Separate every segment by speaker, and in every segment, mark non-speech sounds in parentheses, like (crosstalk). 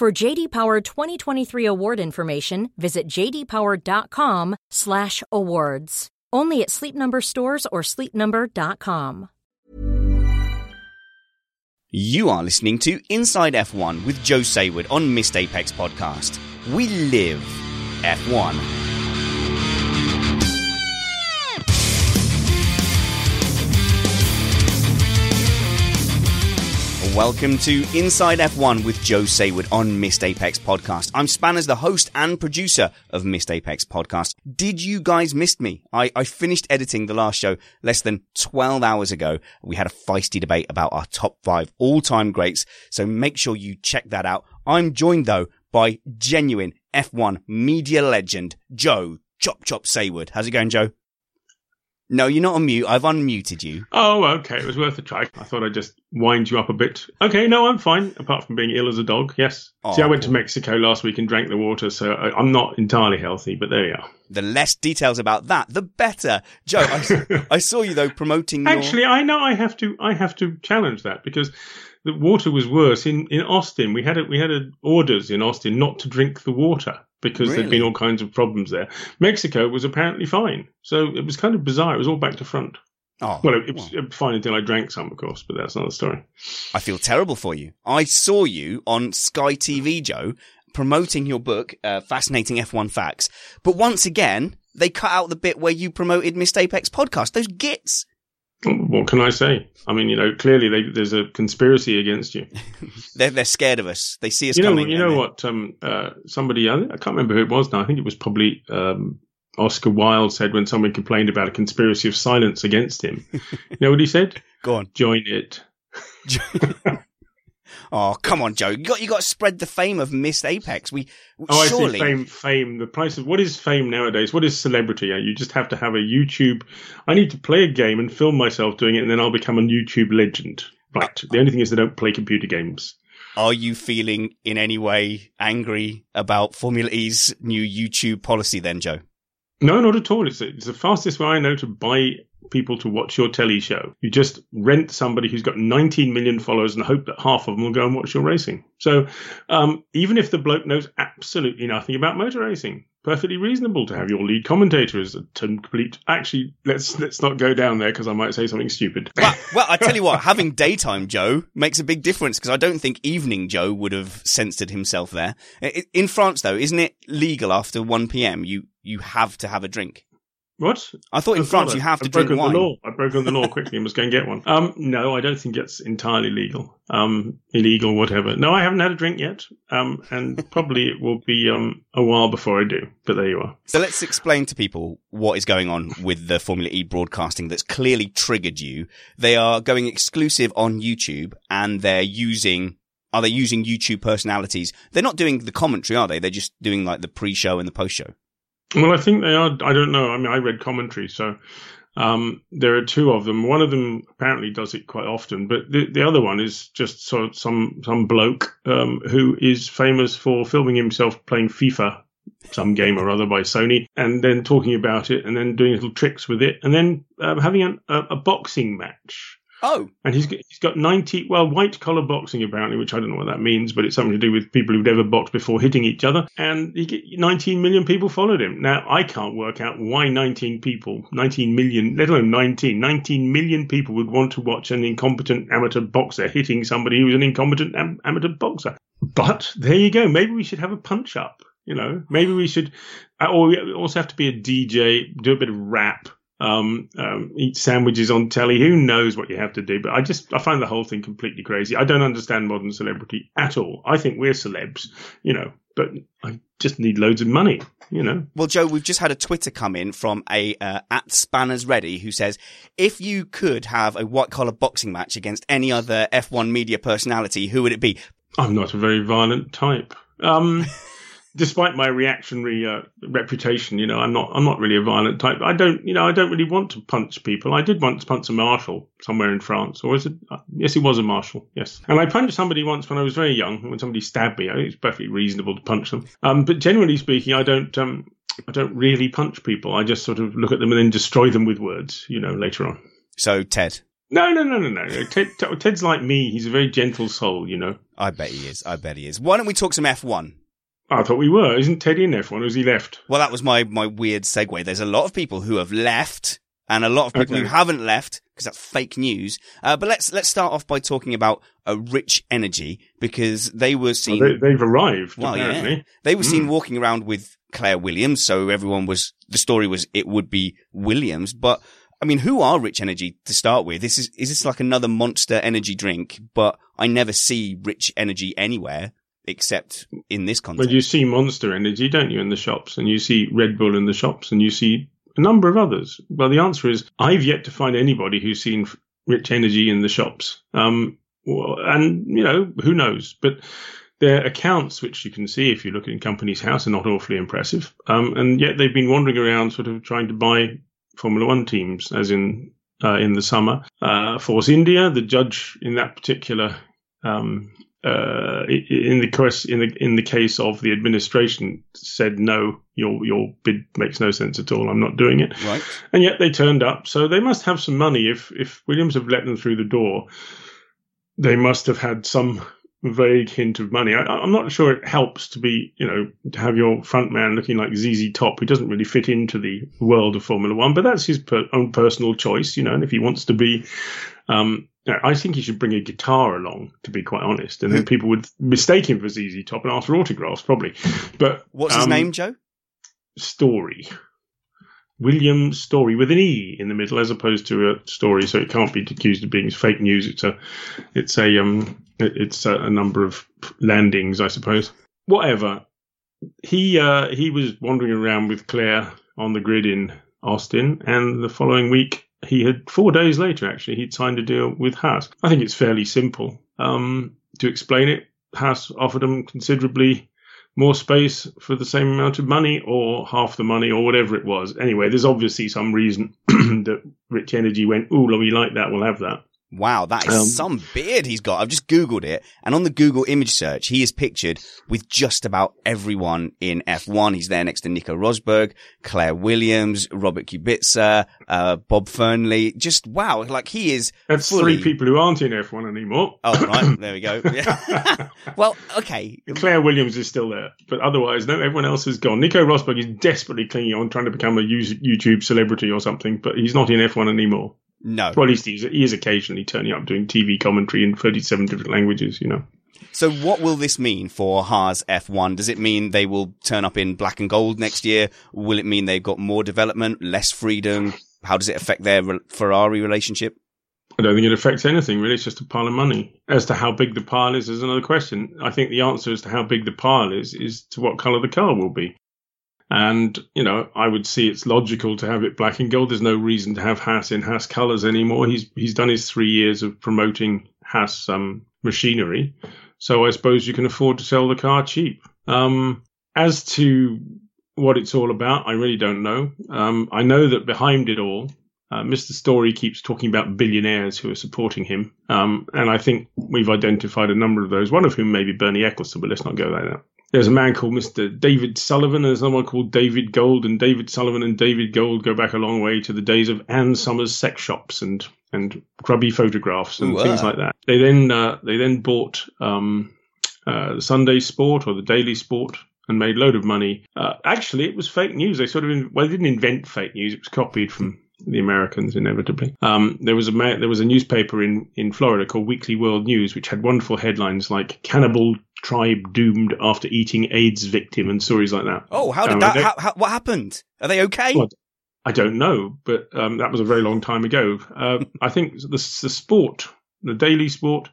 Speaker 1: For JD Power 2023 award information, visit jdpower.com/awards. Only at Sleep Number stores or sleepnumber.com.
Speaker 2: You are listening to Inside F1 with Joe Saward on Missed Apex podcast. We live F1. Welcome to Inside F1 with Joe Saward on Missed Apex Podcast. I'm Spanners, the host and producer of Missed Apex Podcast. Did you guys miss me? I, I finished editing the last show less than 12 hours ago. We had a feisty debate about our top five all-time greats, so make sure you check that out. I'm joined though by genuine F1 media legend, Joe Chop Chop Saward. How's it going, Joe? No, you're not on mute. I've unmuted you.
Speaker 3: Oh, okay. It was worth a try. I thought I'd just wind you up a bit. Okay, no, I'm fine, apart from being ill as a dog, yes.
Speaker 2: Oh,
Speaker 3: See, I went to Mexico last week and drank the water, so I, I'm not entirely healthy, but there you are.
Speaker 2: The less details about that, the better. Joe, I, (laughs) I saw you though promoting your...
Speaker 3: Actually, I know I have to I have to challenge that because the water was worse in, in Austin. We had a, we had a orders in Austin not to drink the water because there'd been all kinds of problems there. Mexico was apparently fine, so it was kind of bizarre. It was all back to front.
Speaker 2: Oh,
Speaker 3: Well, it, was fine until I drank some, of course, but that's another story.
Speaker 2: I feel terrible for you. I saw you on Sky TV, Joe, promoting your book, uh, Fascinating F1 Facts. But once again, they cut out the bit where you promoted Missed Apex podcast. Those gits.
Speaker 3: What can I say? I mean, you know, clearly they, there's a conspiracy against you. (laughs)
Speaker 2: They're, they're scared of us. They see us
Speaker 3: you know,
Speaker 2: coming.
Speaker 3: you know what? Um, uh, somebody I, I can't remember who it was now. I think it was probably um, Oscar Wilde said when someone complained about a conspiracy of silence against him. you know what he said? (laughs)
Speaker 2: Go on.
Speaker 3: Join it. (laughs)
Speaker 2: Oh, come on, Joe. You got, you got to spread the fame of Missed Apex. We,
Speaker 3: Oh,
Speaker 2: surely.
Speaker 3: I see. Fame, fame. The price of what is fame nowadays? What is celebrity? You just have to have a YouTube. I need to play a game and film myself doing it, and then I'll become a YouTube legend. Right. The only thing is, they don't play computer games.
Speaker 2: Are you feeling in any way angry about Formula E's new YouTube policy then, Joe?
Speaker 3: No, not at all. It's, it's the fastest way I know to buy people to watch your telly show. You just rent somebody who's got 19 million followers and hope that half of them will go and watch your racing. So um, even if the bloke knows absolutely nothing about motor racing, perfectly reasonable to have your lead commentator as a complete. Actually, let's let's not go down there because I might say something stupid. (laughs)
Speaker 2: Well, well, I tell you what, having daytime Joe makes a big difference because I don't think evening Joe would have censored himself there. In France, though, isn't it legal after 1 p.m. You you have to have a drink?
Speaker 3: What?
Speaker 2: I thought in France you have to
Speaker 3: I've
Speaker 2: to drink
Speaker 3: broken
Speaker 2: wine.
Speaker 3: The law. I've broken the law quickly and must go and get one. Um, no, I don't think it's entirely legal. Um, illegal, whatever. No, I haven't had a drink yet. Um, and (laughs) probably it will be um a while before I do. But there you are.
Speaker 2: So let's explain to people what is going on with the Formula E broadcasting that's clearly triggered you. They are going exclusive on YouTube and they're using, are they using YouTube personalities? They're not doing the commentary, are they? They're just doing like the pre-show and the post-show.
Speaker 3: Well, I think they are. I don't know. I mean, I read commentary, so Um, there are two of them. One of them apparently does it quite often, but the, the other one is just sort of some some bloke um, who is famous for filming himself playing FIFA, some game or other by Sony, and then talking about it, and then doing little tricks with it, and then um, having an, a, a boxing match.
Speaker 2: Oh,
Speaker 3: And he's he's got 90, well, white collar boxing apparently, which I don't know what that means, but it's something to do with people who've never boxed before hitting each other. And he 19 million people followed him. Now, I can't work out why 19 people, 19 million, let alone 19, 19 million people would want to watch an incompetent amateur boxer hitting somebody who's an incompetent am- amateur boxer. But there you go. Maybe we should have a punch up. You know, maybe we should, uh, or we also have to be a DJ, do a bit of rap, um, um, eat sandwiches on telly. Who knows what you have to do? But I just I find the whole thing completely crazy. I don't understand modern celebrity at all. I think we're celebs, you know, but I just need loads of money, you know.
Speaker 2: Well, Joe, we've just had a Twitter come in from a uh, at Spanners Ready who says, if you could have a white collar boxing match against any other F1 media personality, who would it be?
Speaker 3: I'm not a very violent type. Um, (laughs) despite my reactionary uh, reputation, you know, I'm not I'm not really a violent type. I don't, you know, I don't really want to punch people. I did once punch a marshal somewhere in France, or was it? Uh, yes, it was a marshal. Yes, and I punched somebody once when I was very young. When somebody stabbed me, I think it's perfectly reasonable to punch them. Um, but generally speaking, I don't. Um, I don't really punch people. I just sort of look at them and then destroy them with words, you know, later on.
Speaker 2: So, Ted.
Speaker 3: No, no, no, no, no. Ted, Ted's like me. He's a very gentle soul, you know.
Speaker 2: I bet he is. I bet he is. Why don't we talk some F1?
Speaker 3: I thought we were. Isn't Teddy in F1 or has he left?
Speaker 2: Well, that was my, my weird segue. There's a lot of people who have left and a lot of people
Speaker 3: Okay.
Speaker 2: who haven't left because that's fake news. Uh, but let's, let's start off by talking about a rich energy because they were
Speaker 3: Well,
Speaker 2: seen.
Speaker 3: they, they've arrived,
Speaker 2: Well, yeah. They were seen
Speaker 3: Mm.
Speaker 2: walking around with Claire Williams, so everyone was the story was it would be Williams. But I mean, who are Rich Energy to start with? This is is this like another Monster Energy drink? But I never see Rich Energy anywhere except in this context.
Speaker 3: But you see Monster Energy, don't you, in the shops, and you see Red Bull in the shops, and you see a number of others. Well, the answer is I've yet to find anybody who's seen Rich Energy in the shops. Um, and you know who knows, but their accounts, which you can see if you look in Companies House, are not awfully impressive. Um, and yet they've been wandering around, sort of trying to buy Formula One teams, as in uh, in the summer. Uh, Force India, the judge in that particular um, uh, in the course in the in the case of the administration said no, your your bid makes no sense at all. I'm not doing it,
Speaker 2: right?
Speaker 3: and yet they turned up. So they must have some money. If if Williams have let them through the door, they must have had some vague hint of money. I, I'm not sure it helps to be you know to have your front man looking like ZZ Top, who doesn't really fit into the world of Formula One, but that's his per, own personal choice, you know. And if he wants to be um, yeah, I think he should bring a guitar along, to be quite honest, and then people would mistake him for ZZ Top and ask for autographs, probably. But
Speaker 2: What's his
Speaker 3: um,
Speaker 2: name, Joe?
Speaker 3: Storey. William Storey with an E in the middle, as opposed to a story, so it can't be accused of being fake news. It's a, it's a, um, it- it's a, a number of landings, I suppose. Whatever. He, uh, he was wandering around with Claire on the grid in Austin, and the following week he had four days later actually he'd signed a deal with Haas. I think it's fairly simple. Um, to explain it, Haas offered him considerably more space for the same amount of money or half the money or whatever it was. Anyway, there's obviously some reason (clears throat) that Rich Energy went, ooh, we like that, we'll have that.
Speaker 2: Wow, that is
Speaker 3: Um,
Speaker 2: some beard he's got. I've just Googled it, and on the Google image search, he is pictured with just about everyone in F1. He's there next to Nico Rosberg, Claire Williams, Robert Kubica, uh, Bob Fernley. Just wow, like he is.
Speaker 3: That's
Speaker 2: fully-
Speaker 3: three people who aren't in F1 anymore.
Speaker 2: Oh, right. There we go. (laughs) Yeah. well, okay.
Speaker 3: Claire Williams is still there, but otherwise, no, everyone else has gone. Nico Rosberg is desperately clinging on, trying to become a YouTube celebrity or something, but he's not in F1 anymore.
Speaker 2: No.
Speaker 3: Well, at he's, he is occasionally turning up doing TV commentary in 37 different languages, you know.
Speaker 2: So what will this mean for Haas F1? Does it mean they will turn up in black and gold next year? Will it mean they've got more development, less freedom? How does it affect their Ferrari relationship?
Speaker 3: I don't think it affects anything really. It's just a pile of money. As to how big the pile is, is another question. I think the answer as to how big the pile is is to what colour the car will be. And you know, I would see it's logical to have it black and gold. There's no reason to have Haas in Haas colours anymore. He's he's done his three years of promoting Haas um, machinery, so I suppose you can afford to sell the car cheap. Um, as to what it's all about, I really don't know. Um, I know that behind it all, Uh, Mr. Storey keeps talking about billionaires who are supporting him, um, and I think we've identified a number of those. One of whom may be Bernie Ecclestone, but let's not go there. There's a man called Mr. David Sullivan, and there's someone called David Gold, and David Sullivan and David Gold go back a long way to the days of Ann Summers sex shops and and grubby photographs and
Speaker 2: Ooh,
Speaker 3: things
Speaker 2: ah.
Speaker 3: like that. They then uh, they then bought um, uh, the Sunday Sport or the Daily Sport and made a load of money. Uh, actually, it was fake news. They sort of in, well, they didn't invent fake news. It was copied from the Americans, inevitably. Um, there was a ma- there was a newspaper in in Florida called Weekly World News, which had wonderful headlines like "Cannibal Tribe Doomed After Eating AIDS Victim" and stories like that.
Speaker 2: Oh, how did
Speaker 3: Um,
Speaker 2: that? How, how, what happened? Are they okay?
Speaker 3: Well, I don't know, but um, that was a very long time ago. Uh, (laughs) I think the, the sport, the Daily Sport,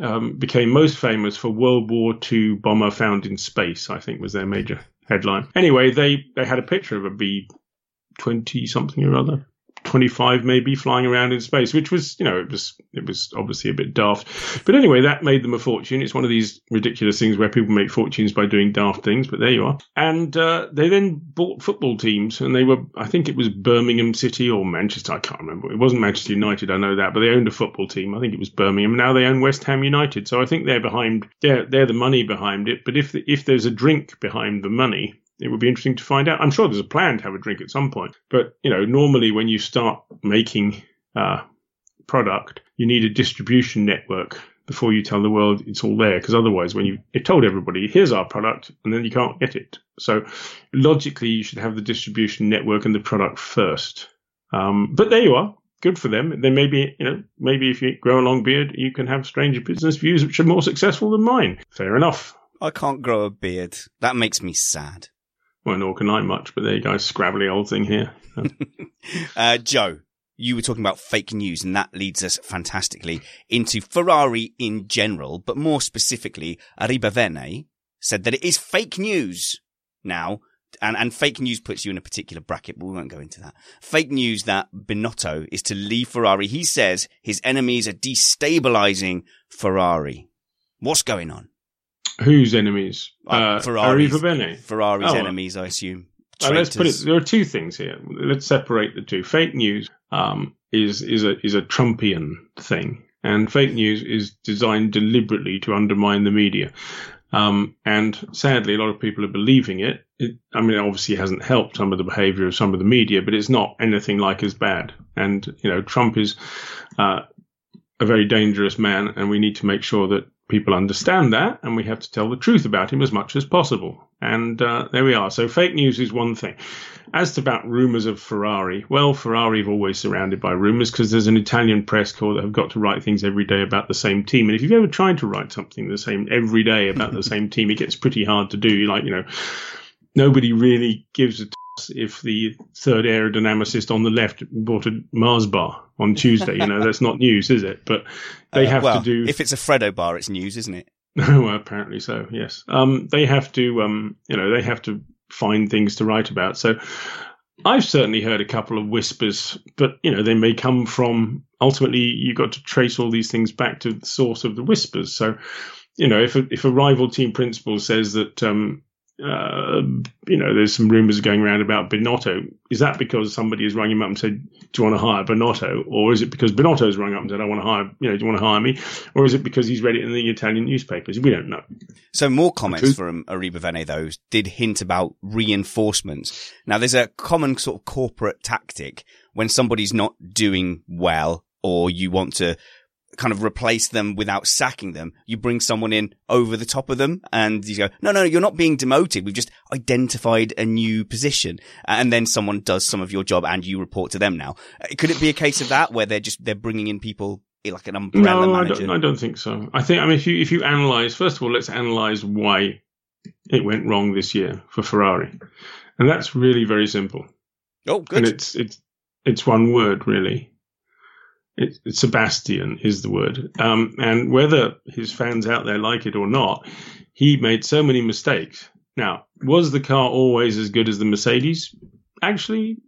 Speaker 3: um, became most famous for World War II bomber found in space. I think was their major headline. Anyway, they they had a picture of a B twenty something or other. 25 maybe flying around in space which was you know it was it was obviously a bit daft. But anyway that made them a fortune. It's one of these ridiculous things where people make fortunes by doing daft things but there you are. And uh, they then bought football teams and they were i think it was birmingham city or manchester i can't remember. It wasn't manchester united i know that but they owned a football team. I think it was birmingham. Now they own west ham united so i think they're behind they're, they're the money behind it. But if if there's a drink behind the money it would be interesting to find out. I'm sure there's a plan to have a drink at some point, but you know, normally when you start making uh, product, you need a distribution network before you tell the world it's all there. Because otherwise, when you you told everybody, here's our product, and then you can't get it. So logically, you should have the distribution network and the product first. Um, but there you are. Good for them. Then maybe you know, maybe if you grow a long beard, you can have strange business views which are more successful than mine. Fair enough.
Speaker 2: I can't grow a beard. That makes me sad.
Speaker 3: Can I much, but there you go, scrabbly old thing here. (laughs)
Speaker 2: Uh, Joe, you were talking about fake news, and that leads us fantastically into Ferrari in general, but more specifically, Arrivabene said that it is fake news now. And, and fake news puts you in a particular bracket, but we won't go into that. Fake news that Binotto is to leave Ferrari. He says his enemies are destabilizing Ferrari. What's going on?
Speaker 3: Whose enemies?
Speaker 2: Uh, Ferrari's- Ferrari's
Speaker 3: Oh.
Speaker 2: is is a is a Trumpian thing, and fake news is designed deliberately to undermine the media. Um, and sadly, a lot of people are believing it. it. I mean, it obviously hasn't helped some of the behaviour of some of the media, but it's not anything like as bad. And you know, Trump is uh, a very dangerous man, and we need to make sure that people understand that, and we have to tell the truth about him as much as possible. And uh, there we are. So fake news is one thing. As to about rumours of Ferrari, well, Ferrari have always surrounded by rumours because there's an Italian press corps that have got to write things every day about the same team. And if you've ever tried to write something the same every day about the (laughs) same team, it gets pretty hard to do. Like, you know, nobody really gives a toss if the third aerodynamicist on the left bought a Mars bar on Tuesday. You know, that's not news, is it? But they Uh,
Speaker 3: have
Speaker 2: well,
Speaker 3: to do.
Speaker 2: If it's a Freddo bar, it's news, isn't it? (laughs)
Speaker 3: well, apparently so. Yes. Um, they have to. Um, you know, they have to find things to write about. So, I've certainly heard a couple of whispers, but you know, they may come from. Ultimately, you've got to trace all these things back to the source of the whispers. So, you know, if a, if a rival team principal says that. Um, uh, you know, there's some rumours going around about Binotto. Is that because somebody has rung him up and said, "Do you want to hire Binotto?" Or is it because Binotto's rung up and said, "I want to hire," you know, "Do you want to hire me?" Or is it because he's read it in the Italian newspapers? We don't know.
Speaker 2: So more comments from Arrivabene, though, did hint about reinforcements. Now, there's a common sort of corporate tactic when somebody's not doing well or you want to kind of replace them without sacking them. You bring someone in over the top of them and you go, no, no, you're not being demoted. We've just identified a new position. And then someone does some of your job and you report to them now. Uh, Could it be a case of that where they're just, they're bringing in people like an umbrella
Speaker 3: no, I
Speaker 2: manager?
Speaker 3: don't, I don't think so. I think, I mean, if you if you analyze, first of all, let's analyze why it went wrong this year for Ferrari, and that's really very simple.
Speaker 2: oh, good.
Speaker 3: And it's it's it's one word really. It, Sebastian is the word, um, and whether his fans out there like it or not, he made so many mistakes. Now, was the car always as good as the Mercedes? Actually,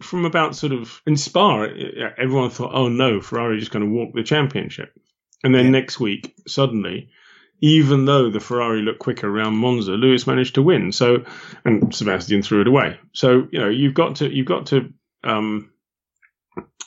Speaker 3: from about sort of in Spa, everyone thought, "Oh no, Ferrari just going to walk the championship," and then
Speaker 2: Yeah.
Speaker 3: next week, suddenly. Even though the Ferrari looked quicker around Monza, Lewis managed to win. So, and Sebastian threw it away. So you know you've got to you've got to um,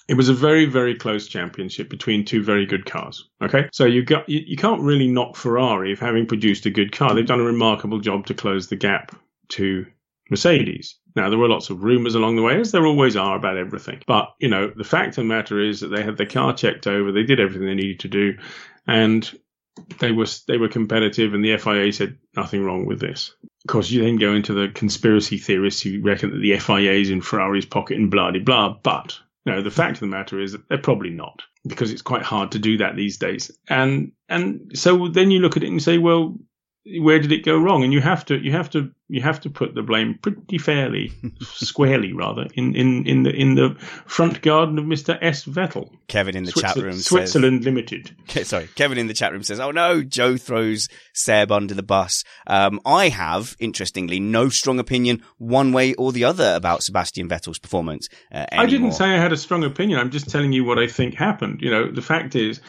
Speaker 3: it was a very, very close championship between two very good cars. Okay, so you got you, you can't really knock Ferrari of having produced a good car. They've done a remarkable job to close the gap to Mercedes. Now, there were lots of rumours along the way, as there always are about everything. But, you know, the fact of the matter is that they had their car checked over, they did everything they needed to do, and they were they were competitive, and the FIA said nothing wrong with this. Of course, you then go into the conspiracy theorists who reckon that the FIA is in Ferrari's pocket and blah blah blah. But no, the fact of the matter is they're probably not because it's quite hard to do that these days. And and so then you look at it and say, well, where did it go wrong? And you have to you have to you have to put the blame pretty fairly (laughs) squarely rather in, in, in the in the front garden of Mr. S. Vettel.
Speaker 2: Kevin in the
Speaker 3: Switzer-
Speaker 2: chat room says
Speaker 3: Switzerland Limited. (laughs)
Speaker 2: says, sorry, Kevin in the chat room says, "Oh no, Joe throws Seb under the bus." Um, I have, interestingly, no strong opinion one way or the other about Sebastian Vettel's performance. Uh,
Speaker 3: I didn't say I had a strong opinion. I'm just telling you what I think happened. You know, the fact is,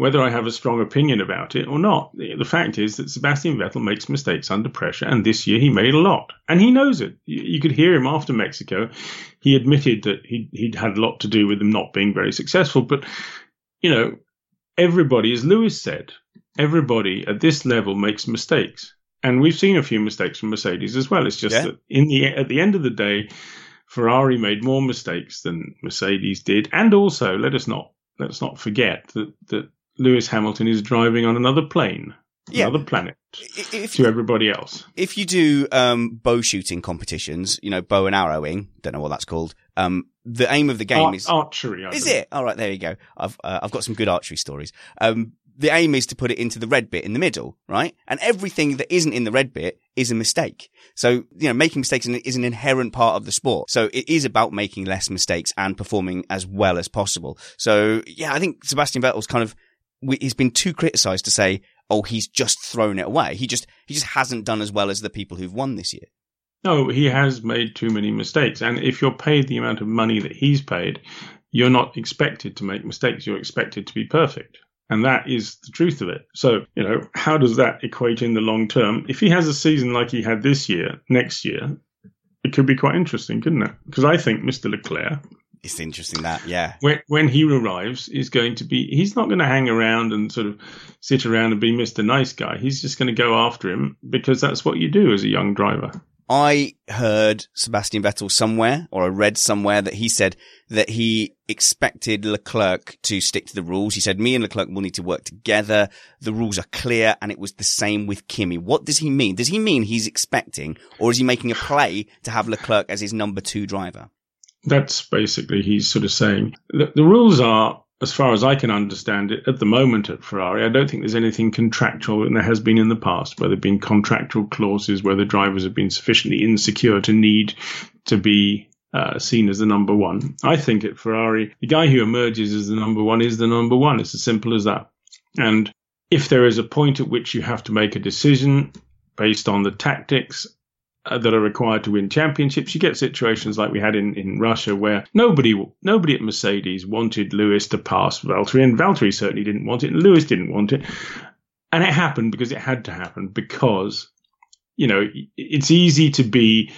Speaker 3: whether I have a strong opinion about it or not, the fact is that Sebastian Vettel makes mistakes under pressure, and this year he made a lot, and he knows it. You, you could hear him after Mexico. He admitted that he, he'd had a lot to do with them not being very successful, but you know, everybody, as Lewis said, everybody at this level makes mistakes. And we've seen a few mistakes from Mercedes as well. It's just
Speaker 2: Yeah.
Speaker 3: that in the at the end of the day, Ferrari made more mistakes than Mercedes did, and also let us not let's not forget that that Lewis Hamilton is driving on another plane,
Speaker 2: Yeah.
Speaker 3: another planet
Speaker 2: If
Speaker 3: to everybody else.
Speaker 2: if you do um, bow shooting competitions, you know, bow and arrowing, don't know what that's called. Um, the aim of the game
Speaker 3: Ar-
Speaker 2: is
Speaker 3: archery. I
Speaker 2: Is
Speaker 3: believe.
Speaker 2: it? All right, there you go. I've uh, I've got some good archery stories. Um, the aim is to put it into the red bit in the middle, right? And everything that isn't in the red bit is a mistake. So you know, making mistakes is an inherent part of the sport. So it is about making less mistakes and performing as well as possible. So yeah, I think Sebastian Vettel's kind of we- he's been too criticised to say, oh, he's just thrown it away. He just he just hasn't done as well as the people who've won this year.
Speaker 3: No, he has made too many mistakes. And if you're paid the amount of money that he's paid, you're not expected to make mistakes. You're expected to be perfect. And that is the truth of it. So, you know, how does that equate in the long term? If he has a season like he had this year, next year, it could be quite interesting, couldn't it? Because I think Mr. Leclerc,
Speaker 2: It's interesting that, yeah.
Speaker 3: when, when he arrives, is going to be, he's not going to hang around and sort of sit around and be Mr. Nice Guy. He's just going to go after him because that's what you do as a young driver.
Speaker 2: I heard Sebastian Vettel somewhere, or I read somewhere that he said that he expected Leclerc to stick to the rules. He said, me and Leclerc will need to work together. The rules are clear. And it was the same with Kimi. What does he mean? Does he mean he's expecting, or is he making a play to have Leclerc as his number two driver?
Speaker 3: That's basically he's sort of saying the, the rules are, as far as I can understand it, at the moment at Ferrari. I don't think there's anything contractual, and there has been in the past where there've been contractual clauses where the drivers have been sufficiently insecure to need to be uh, seen as the number one. I think at Ferrari, the guy who emerges as the number one is the number one. It's as simple as that. And if there is a point at which you have to make a decision based on the tactics Uh, that are required to win championships. You get situations like we had in, in Russia where nobody nobody at Mercedes wanted Lewis to pass Valtteri, and Valtteri certainly didn't want it, and Lewis didn't want it. And it happened because it had to happen because, you know, it's easy to be.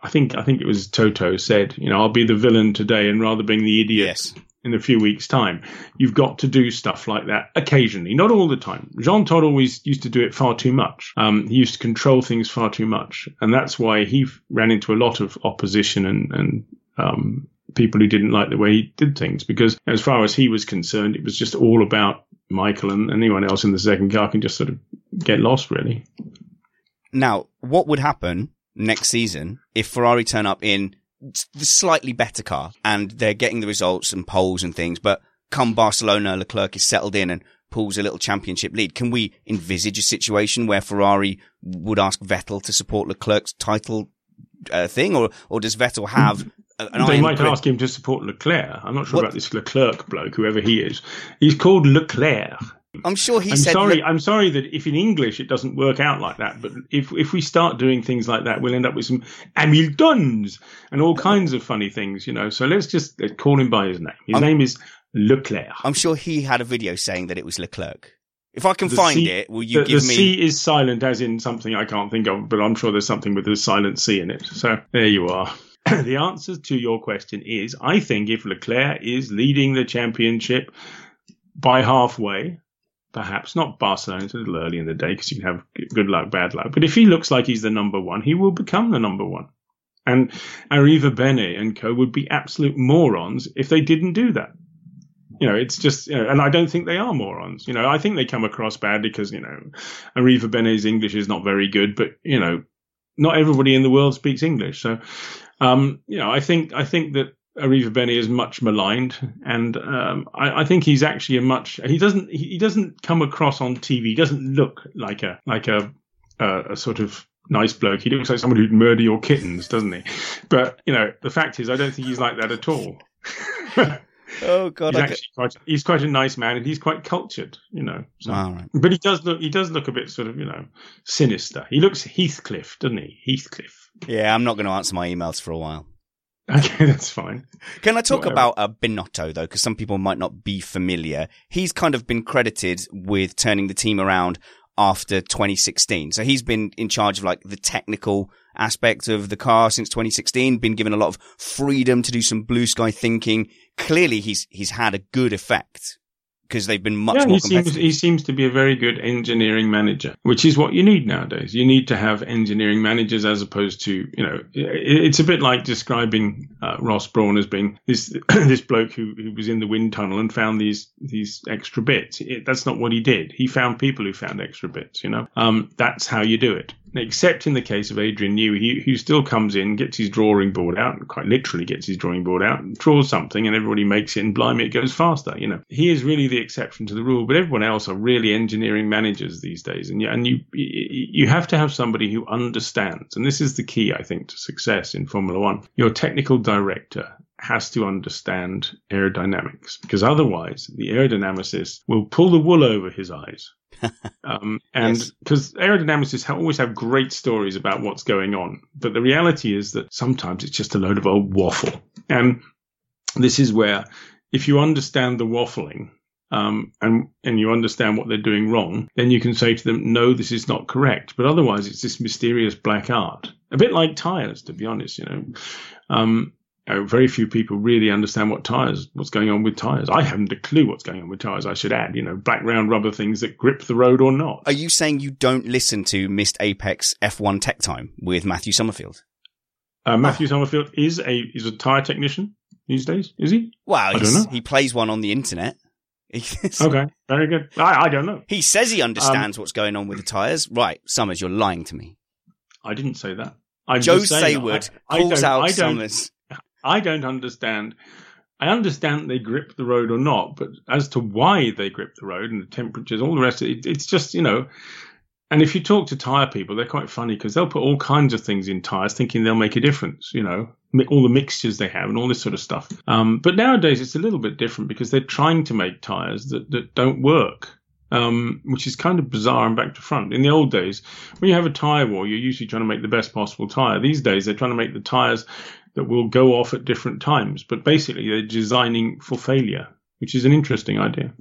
Speaker 3: I think I think it was Toto said, you know, I'll be the villain today and rather being the idiot
Speaker 2: Yes.
Speaker 3: In a few weeks' time. You've got to do stuff like that occasionally, not all the time. Jean Todt always used to do it far too much. Um, he used to control things far too much, and that's why he ran into a lot of opposition and and um, people who didn't like the way he did things. Because as far as he was concerned, it was just all about Michael and anyone else in the second car can just sort of get lost, really.
Speaker 2: Now, what would happen next season if Ferrari turn up in the slightly better car and they're getting the results and polls and things, but come Barcelona, Leclerc is settled in and pulls a little championship lead. Can we envisage a situation where Ferrari would ask Vettel to support Leclerc's title uh, thing, or or does Vettel have an
Speaker 3: they might
Speaker 2: grip?
Speaker 3: ask him to support Leclerc. I'm not sure
Speaker 2: What-
Speaker 3: about this Leclerc bloke, whoever he is. He's called Leclerc.
Speaker 2: I'm sure he
Speaker 3: I'm
Speaker 2: said.
Speaker 3: sorry. I'm sorry that if in English it doesn't work out like that, but if if we start doing things like that, we'll end up with some Hamiltons and all kinds of funny things, you know. So let's just call him by his name. His
Speaker 2: I'm-
Speaker 3: name is Leclerc.
Speaker 2: I'm sure he had a video saying that it was Leclerc. If I can
Speaker 3: The
Speaker 2: find
Speaker 3: C-
Speaker 2: it, will you
Speaker 3: the,
Speaker 2: give
Speaker 3: the
Speaker 2: me?
Speaker 3: The C is silent, as in something I can't think of, but I'm sure there's something with a silent C in it. So there you are. (clears throat) the answer to your question is I think if Leclerc is leading the championship by halfway, perhaps not Barcelona, it's a little early in the day because you can have good luck, bad luck. But if he looks like he's the number one, he will become the number one. And Arrivabene and co would be absolute morons if they didn't do that. You know, it's just, you know, and I don't think they are morons. You know, I think they come across badly because, you know, Arrivabene's English is not very good, but, you know, not everybody in the world speaks English. So, um, you know, I think, I think that Arrivabene is much maligned, and um, I, I, think he's actually a much. He doesn't. He doesn't come across on TV. He doesn't look like a like a a, a sort of nice bloke. He looks like someone who'd murder your kittens, doesn't he? But you know, the fact is, I don't think he's like that at all. (laughs)
Speaker 2: oh God!
Speaker 3: He's actually quite, he's quite a nice man, and he's quite cultured, you know. So.
Speaker 2: Right.
Speaker 3: But he does look he does look a bit sort of you know sinister. He looks Heathcliff, doesn't he? Heathcliff.
Speaker 2: Yeah, I'm not going to answer my emails for a while.
Speaker 3: Okay, (laughs) that's fine.
Speaker 2: Can I talk Whatever. about uh, Binotto though? Because some people might not be familiar. He's kind of been credited with turning the team around after 2016. So he's been in charge of like the technical aspect of the car since 2016, been given a lot of freedom to do some blue sky thinking. Clearly he's, he's had a good effect because they've been much
Speaker 3: yeah,
Speaker 2: more
Speaker 3: he seems, he seems to be a very good engineering manager, which is what you need nowadays. You need to have engineering managers as opposed to, you know, it's a bit like describing uh, Ross Brawn as being this (clears throat) this bloke who, who was in the wind tunnel and found these these extra bits. It, that's not what he did. He found people who found extra bits. You know, um, that's how you do it except in the case of Adrian Newey, who still comes in, gets his drawing board out, quite literally gets his drawing board out, draws something, and everybody makes it, and blimey, it goes faster. You know, he is really the exception to the rule, but everyone else are really engineering managers these days, and you, and you you have to have somebody who understands, and this is the key, I think, to success in Formula One. Your technical director has to understand aerodynamics because otherwise the aerodynamicist will pull the wool over his eyes (laughs) um, and because yes. aerodynamicists always have great stories about what's going on, but the reality is that sometimes it's just a load of old waffle. And this is where, if you understand the waffling, um, and and you understand what they're doing wrong, then you can say to them, "No, this is not correct." But otherwise, it's this mysterious black art, a bit like tires, to be honest. You know, um, know, very few people really understand what tires, what's going on with tires. I haven't a clue what's going on with tires. I should add, you know, black round rubber things that grip the road or not.
Speaker 2: Are you saying you don't listen to Missed Apex F1 Tech Time with Matthew Somerfield?
Speaker 3: Uh, Matthew oh. Somerfield is a is a tire technician these days. Is he?
Speaker 2: Well, I don't know. He plays one on the internet. (laughs)
Speaker 3: okay, very good. I, I don't know.
Speaker 2: He says he understands um, what's going on with the tires. Right, Summers, you're lying to me.
Speaker 3: I didn't say that. I'm
Speaker 2: Joe Saward I, calls I out Summers
Speaker 3: I don't understand. I understand they grip the road or not, but as to why they grip the road and the temperatures, all the rest, it, it's just you know. And if you talk to tire people, they're quite funny because they'll put all kinds of things in tires, thinking they'll make a difference. You know, all the mixtures they have and all this sort of stuff. Um, but nowadays it's a little bit different because they're trying to make tires that that don't work. Um, which is kind of bizarre and back to front. In the old days, when you have a tire war, you're usually trying to make the best possible tire. These days, they're trying to make the tires that will go off at different times. But basically, they're designing for failure, which is an interesting idea.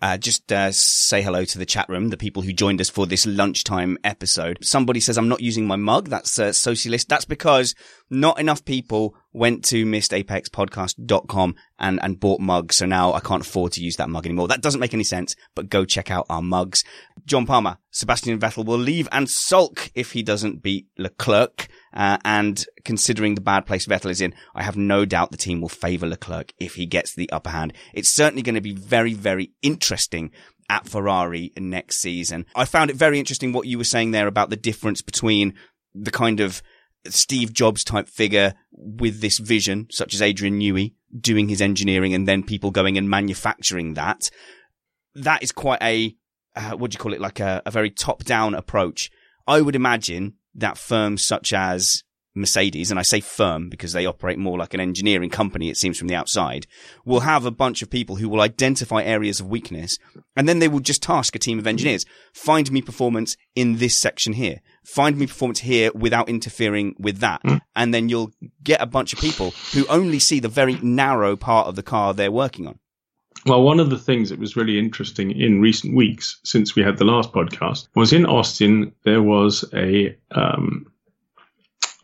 Speaker 2: Uh, just uh, say hello to the chat room, the people who joined us for this lunchtime episode. Somebody says I'm not using my mug. That's uh, socialist. That's because not enough people went to missedapexpodcast.com and, and bought mugs. So now I can't afford to use that mug anymore. That doesn't make any sense, but go check out our mugs. John Palmer, Sebastian Vettel will leave and sulk if he doesn't beat Leclerc. Uh, and considering the bad place Vettel is in, I have no doubt the team will favour Leclerc if he gets the upper hand. It's certainly going to be very, very interesting at Ferrari next season. I found it very interesting what you were saying there about the difference between the kind of Steve Jobs type figure with this vision, such as Adrian Newey doing his engineering and then people going and manufacturing that. That is quite a, uh, what do you call it? Like a, a very top down approach. I would imagine that firms such as Mercedes, and I say firm because they operate more like an engineering company, it seems from the outside, will have a bunch of people who will identify areas of weakness and then they will just task a team of engineers. Find me performance in this section here. Find me performance here without interfering with that. Mm. And then you'll get a bunch of people who only see the very narrow part of the car they're working on.
Speaker 3: Well, one of the things that was really interesting in recent weeks since we had the last podcast was in Austin, there was a, um,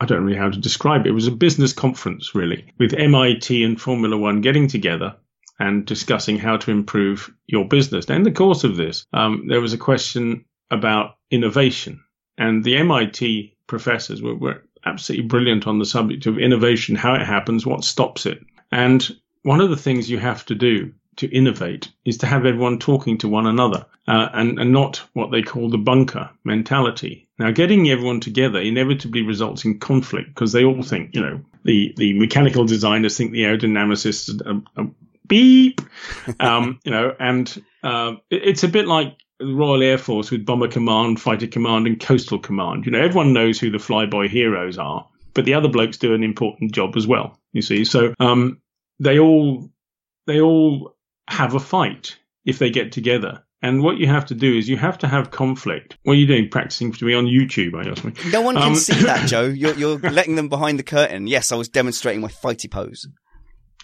Speaker 3: I don't know how to describe it. It was a business conference, really, with MIT and Formula One getting together and discussing how to improve your business. Now, in the course of this, um, there was a question about innovation, and the MIT professors were, were absolutely brilliant on the subject of innovation, how it happens, what stops it. And one of the things you have to do to innovate is to have everyone talking to one another uh, and, and not what they call the bunker mentality. Now, getting everyone together inevitably results in conflict because they all think, you know, the, the mechanical designers think the aerodynamicists are, are beep, (laughs) um, you know, and uh, it, it's a bit like the Royal Air Force with Bomber Command, Fighter Command, and Coastal Command. You know, everyone knows who the flyboy heroes are, but the other blokes do an important job as well. You see, so um, they all they all have a fight if they get together. And what you have to do is you have to have conflict. What are you doing? Practicing to be on YouTube, I guess.
Speaker 2: No one can um, see that, (laughs) Joe. You're, you're letting them behind the curtain. Yes, I was demonstrating my fighty pose.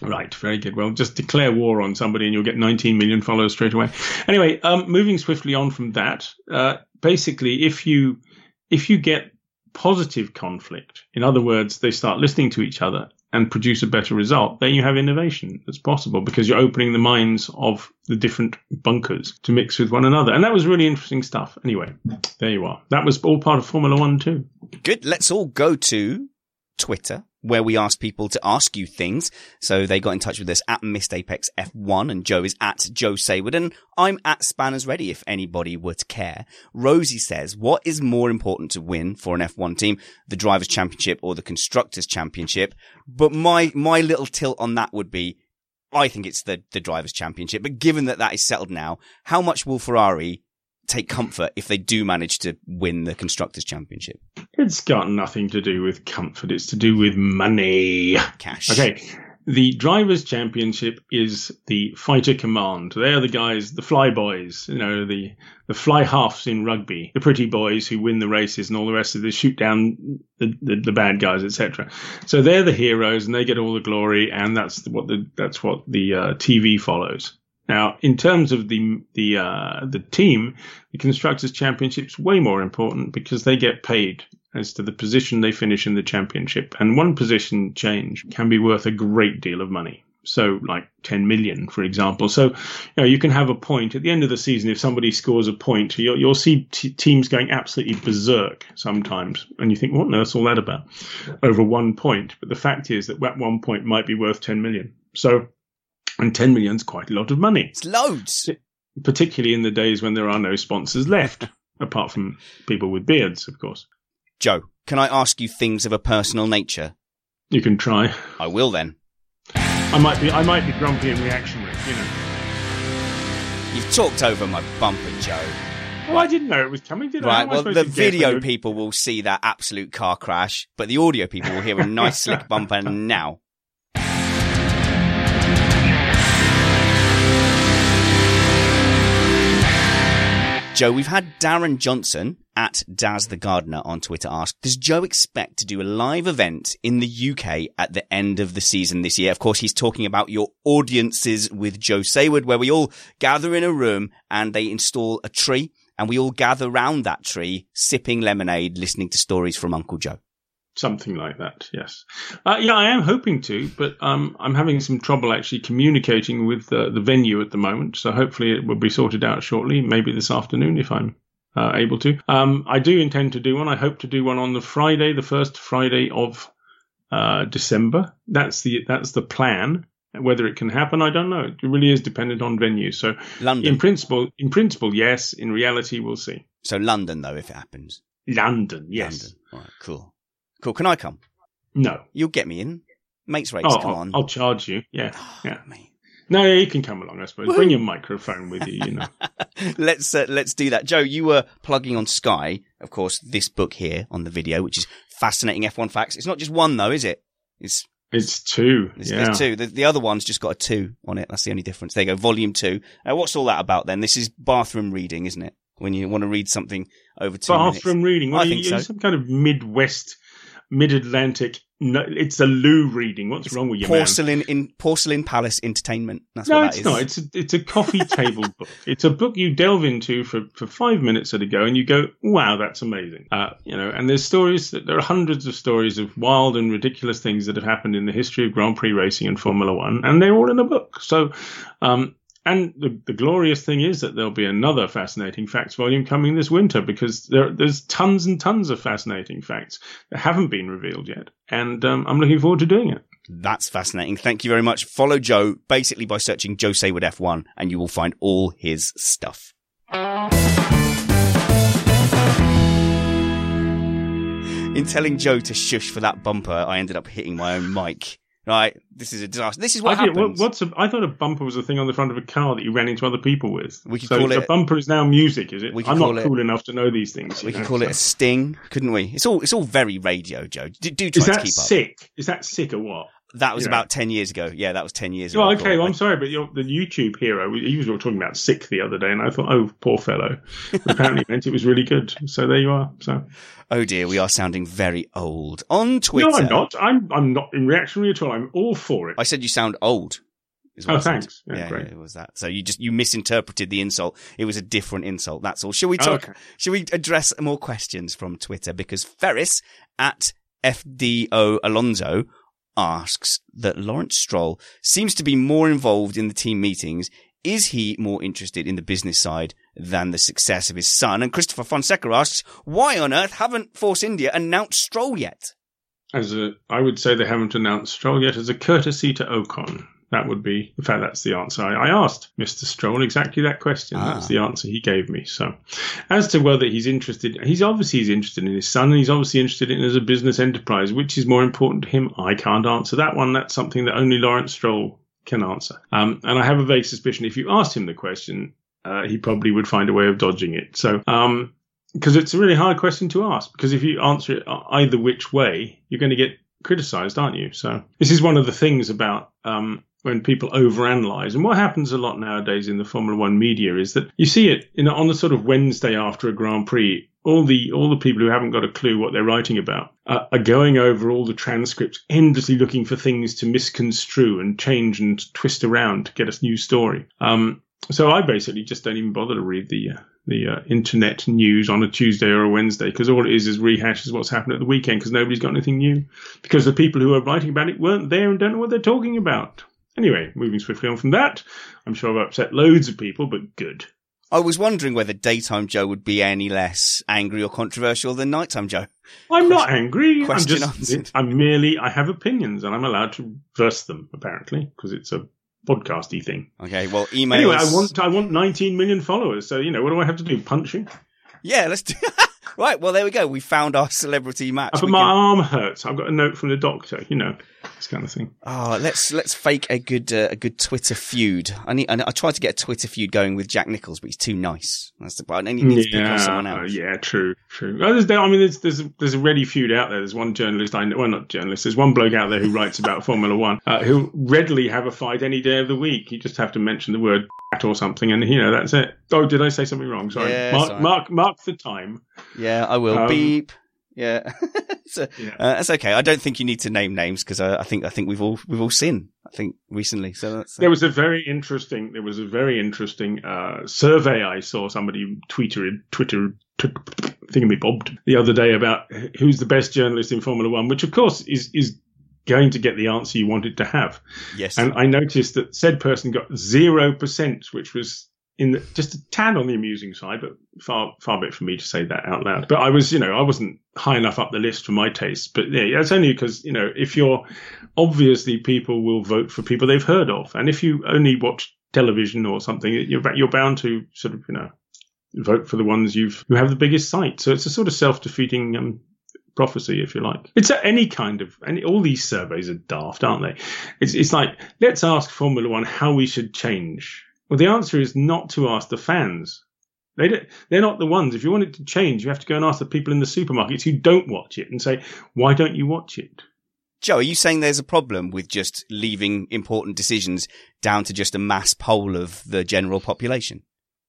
Speaker 3: Right, very good. Well, just declare war on somebody and you'll get 19 million followers straight away. Anyway, um, moving swiftly on from that, uh, basically, if you if you get positive conflict, in other words, they start listening to each other and produce a better result, then you have innovation that's possible because you're opening the minds of the different bunkers to mix with one another. And that was really interesting stuff. Anyway, there you are. That was all part of Formula One too.
Speaker 2: Good. Let's all go to Twitter where we ask people to ask you things. So they got in touch with us at Missed Apex F1 and Joe is at Joe Saward and I'm at Spanners Ready if anybody would care. Rosie says, what is more important to win for an F1 team, the Drivers' Championship or the Constructors' Championship? But my, my little tilt on that would be, I think it's the, the Drivers' Championship, but given that that is settled now, how much will Ferrari take comfort if they do manage to win the constructors championship?
Speaker 3: It's got nothing to do with comfort. It's to do with money.
Speaker 2: Cash.
Speaker 3: Okay. The drivers championship is the fighter command. They're the guys, the fly boys, you know, the, the fly halves in rugby, the pretty boys who win the races and all the rest of the shoot down the, the, the bad guys, etc. So they're the heroes and they get all the glory and that's what the, that's what the uh, TV follows. Now, in terms of the the uh, the team, the constructors' championship's way more important because they get paid as to the position they finish in the championship, and one position change can be worth a great deal of money. So, like 10 million, for example. So, you know, you can have a point at the end of the season. If somebody scores a point, you'll, you'll see t- teams going absolutely berserk sometimes. And you think, what on earth's all that about over one point? But the fact is that that one point might be worth 10 million. So, and 10 million is quite a lot of money.
Speaker 2: It's loads.
Speaker 3: Particularly in the days when there are no sponsors left, (laughs) apart from people with beards, of course.
Speaker 2: Joe, can I ask you things of a personal nature?
Speaker 3: You can try.
Speaker 2: I will then.
Speaker 3: I might be I might be grumpy and reactionary, you know.
Speaker 2: You've talked over my bumper, Joe.
Speaker 3: Well, I didn't know it was coming, did
Speaker 2: right,
Speaker 3: I?
Speaker 2: well, the video people will see that absolute car crash, but the audio people will hear a nice slick (laughs) bumper now. Joe, we've had Darren Johnson at Daz the Gardener on Twitter ask, does Joe expect to do a live event in the UK at the end of the season this year? Of course, he's talking about your audiences with Joe Saward, where we all gather in a room and they install a tree and we all gather round that tree, sipping lemonade, listening to stories from Uncle Joe.
Speaker 3: Something like that, yes. Uh, yeah, I am hoping to, but um, I'm having some trouble actually communicating with uh, the venue at the moment. So hopefully it will be sorted out shortly, maybe this afternoon if I'm uh, able to. Um, I do intend to do one. I hope to do one on the Friday, the first Friday of uh, December. That's the that's the plan. Whether it can happen, I don't know. It really is dependent on venue. So,
Speaker 2: London.
Speaker 3: in principle, in principle, yes. In reality, we'll see.
Speaker 2: So London, though, if it happens.
Speaker 3: London, yes.
Speaker 2: London. All right, cool. Cool. Can I come?
Speaker 3: No.
Speaker 2: You'll get me in. Mates rates,
Speaker 3: Oh,
Speaker 2: come
Speaker 3: I'll,
Speaker 2: on.
Speaker 3: I'll charge you. Yeah,
Speaker 2: Oh,
Speaker 3: yeah.
Speaker 2: mate.
Speaker 3: No, yeah, you can come along. I suppose. Bring your microphone with you. You know. (laughs)
Speaker 2: let's uh, let's do that. Joe, you were plugging on Sky, of course, this book here on the video, which is fascinating F1 facts. It's not just one though, is it? It's
Speaker 3: It's two.
Speaker 2: there's,
Speaker 3: yeah.
Speaker 2: there's two. The, the other one's just got a two on it. That's the only difference. There you go, volume two. Uh, what's all that about then? This is bathroom reading, isn't it? When you want to read something over two
Speaker 3: Bathroom
Speaker 2: minutes.
Speaker 3: reading. Well,
Speaker 2: I
Speaker 3: you,
Speaker 2: think so.
Speaker 3: some kind of Midwest mid-Atlantic. No, it's a Lou reading. What's wrong with you, man?
Speaker 2: Porcelain in Porcelain Palace Entertainment. That's
Speaker 3: No,
Speaker 2: what
Speaker 3: it's
Speaker 2: that is.
Speaker 3: not. It's a, it's a coffee (laughs) table book. It's a book you delve into for, for five minutes at a go, and you go, "Wow, that's amazing." Uh, you know, and there's stories that there are hundreds of stories of wild and ridiculous things that have happened in the history of Grand Prix racing and Formula One, and they're all in a book. So, um, and the, the glorious thing is that there'll be another fascinating facts volume coming this winter because there, there's tons and tons of fascinating facts that haven't been revealed yet, and um, I'm looking forward to doing it.
Speaker 2: That's fascinating. Thank you very much. Follow Joe basically by searching Joe Saward F1 and you will find all his stuff. In telling Joe to shush for that bumper, I ended up hitting my own mic. Right, this is a disaster. This is what
Speaker 3: I,
Speaker 2: happens.
Speaker 3: what- what's a, I thought a bumper was a thing on the front of a car that you ran into other people with.
Speaker 2: We could
Speaker 3: so
Speaker 2: call
Speaker 3: the
Speaker 2: it-
Speaker 3: bumper is now music, is it?
Speaker 2: We
Speaker 3: I'm not
Speaker 2: it-
Speaker 3: cool enough to know these things.
Speaker 2: we could
Speaker 3: know,
Speaker 2: call it a sting, couldn't we? It's all it's all very radio, Joe. Do, do try
Speaker 3: Is
Speaker 2: to
Speaker 3: that
Speaker 2: keep up.
Speaker 3: sick? Is that sick or what?
Speaker 2: That was
Speaker 3: Yeah.
Speaker 2: about ten years ago. Yeah, that was ten years ago.
Speaker 3: Okay, well, I'm sorry, but you're, the YouTube hero, he was talking about sick the other day, and I thought, oh, poor fellow. (laughs) Apparently, it meant it was really good. So there you are. So
Speaker 2: Oh dear, we are sounding very old on Twitter.
Speaker 3: no, I'm not. I'm I'm not in reactionary at all. I'm all for it.
Speaker 2: I said you sound old.
Speaker 3: Oh, thanks. Yeah,
Speaker 2: Yeah,
Speaker 3: great.
Speaker 2: it was that. So you just you misinterpreted the insult. It was a different insult. That's all. Should we oh, talk?
Speaker 3: Okay.
Speaker 2: Shall we address more questions from Twitter? Because Ferris at FDO Alonso asks that Lawrence Stroll seems to be more involved in the team meetings. Is he more interested in the business side than the success of his son? And Christopher Fonseca asks, why on earth haven't Force India announced Stroll yet?
Speaker 3: As a, I would say they haven't announced Stroll yet as a courtesy to Ocon. That would be, in fact, that's the answer. I, I asked Mr. Stroll exactly that question.
Speaker 2: Ah.
Speaker 3: That's the answer he gave me. So, as to whether he's interested, he's obviously he's interested in his son, and he's obviously interested in as a business enterprise. Which is more important to him? I can't answer that one. That's something that only Lawrence Stroll can answer. Um, and I have a vague suspicion if you asked him the question, uh, he probably would find a way of dodging it. So, um, because it's a really hard question to ask. Because if you answer it either which way, you're going to get criticized, aren't you? So this is one of the things about um, when people overanalyze, and what happens a lot nowadays in the Formula One media is that you see it in, on the sort of Wednesday after a Grand Prix. All the all the people who haven't got a clue what they're writing about uh, are going over all the transcripts, endlessly looking for things to misconstrue and change and twist around to get a new story. Um, so I basically just don't even bother to read the uh, the uh, internet news on a Tuesday or a Wednesday because all it is is rehashes what's happened at the weekend because nobody's got anything new because the people who are writing about it weren't there and don't know what they're talking about. Anyway, moving swiftly on from that, I'm sure I've upset loads of people, but good.
Speaker 2: I was wondering whether daytime Joe would be any less angry or controversial than nighttime Joe.
Speaker 3: I'm not angry. I'm
Speaker 2: question
Speaker 3: just,
Speaker 2: answered. (laughs)
Speaker 3: I'm merely, I have opinions and I'm allowed to verse them apparently because it's a podcasty thing.
Speaker 2: Okay, well, emails.
Speaker 3: Anyway, I want, I want 19 million followers. So, you know, what do I have to do? Punch you?
Speaker 2: Yeah, let's do. (laughs) right, well, there we go. We found our celebrity match.
Speaker 3: But my
Speaker 2: can-
Speaker 3: arm hurts. I've got a note from the doctor, you know, this kind of thing.
Speaker 2: Oh, let's let's fake a good uh, a good Twitter feud. I need. I, I tried to get a Twitter feud going with Jack Nichols, but he's too nice. That's the. I need to pick on someone else.
Speaker 3: yeah, true, true. Oh, there's, I mean, there's there's a, there's a ready feud out there. There's one journalist I know, well, not journalist. There's one bloke out there who writes about (laughs) Formula One uh, who'll readily have a fight any day of the week. You just have to mention the word or something, and you know that's it. Oh, did I say something wrong? Sorry.
Speaker 2: Yeah,
Speaker 3: mark,
Speaker 2: sorry.
Speaker 3: mark mark the time.
Speaker 2: Yeah, I will.
Speaker 3: Um,
Speaker 2: Beep. Yeah, (laughs) so,
Speaker 3: Yeah.
Speaker 2: uh, that's okay. I don't think you need to name names because I, I think I think we've all we've all seen. I think recently. So that's
Speaker 3: There was a very interesting. There was a very interesting uh, survey I saw. Somebody tweeted, Twitter, t- thingy bobbed the other day about who's the best journalist in Formula One, which of course is is going to get the answer you wanted to have.
Speaker 2: yes.
Speaker 3: And I noticed that said person got zero percent, which was in the, just a tad on the amusing side, but far far bit for me to say that out loud. But I was, you know, I wasn't high enough up the list for my taste. But yeah, that's only because you know if you're obviously people will vote for people they've heard of, and if you only watch television or something, you're you're bound to sort of you know vote for the ones you've who have the biggest sight. So it's a sort of self defeating um, prophecy, if you like. It's any kind of, and all these surveys are daft, aren't they? It's, it's like, let's ask Formula One how we should change. Well, the answer is not to ask the fans. They don't, they're not the ones. If you want it to change, you have to go and ask the people in the supermarkets who don't watch it and say, why don't you watch it?
Speaker 2: Joe, are you saying there's a problem with just leaving important decisions down to just a mass poll of the general population?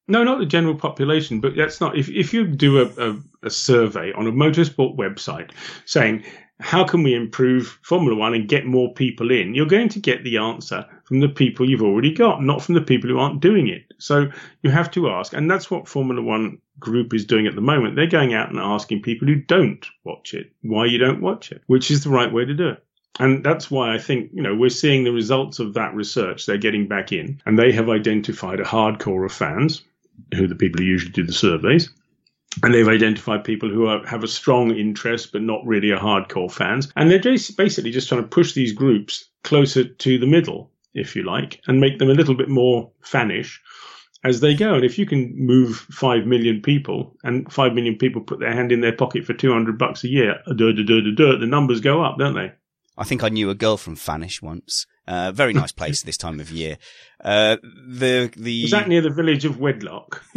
Speaker 3: No, not the general population, but that's not. If if you do a, a, a survey on a motorsport website saying how can we improve Formula One and get more people in? You're going to get the answer from the people you've already got, not from the people who aren't doing it. So you have to ask, and that's what Formula One group is doing at the moment. They're going out and asking people who don't watch it why you don't watch it, which is the right way to do it. And that's why I think, you know, we're seeing the results of that research. They're getting back in and they have identified a hardcore of fans, who the people who usually do the surveys, and they've identified people who are, have a strong interest but not really a hardcore fans. And they're just basically just trying to push these groups closer to the middle, if you like, and make them a little bit more fanish as they go. And if you can move five million people and five million people put their hand in their pocket for 200 bucks a year, the numbers go up, don't they?
Speaker 2: I think I knew a girl from Fanish once. Uh, very nice place this time of year. Uh, the the
Speaker 3: was that near the village of Wedlock? (laughs)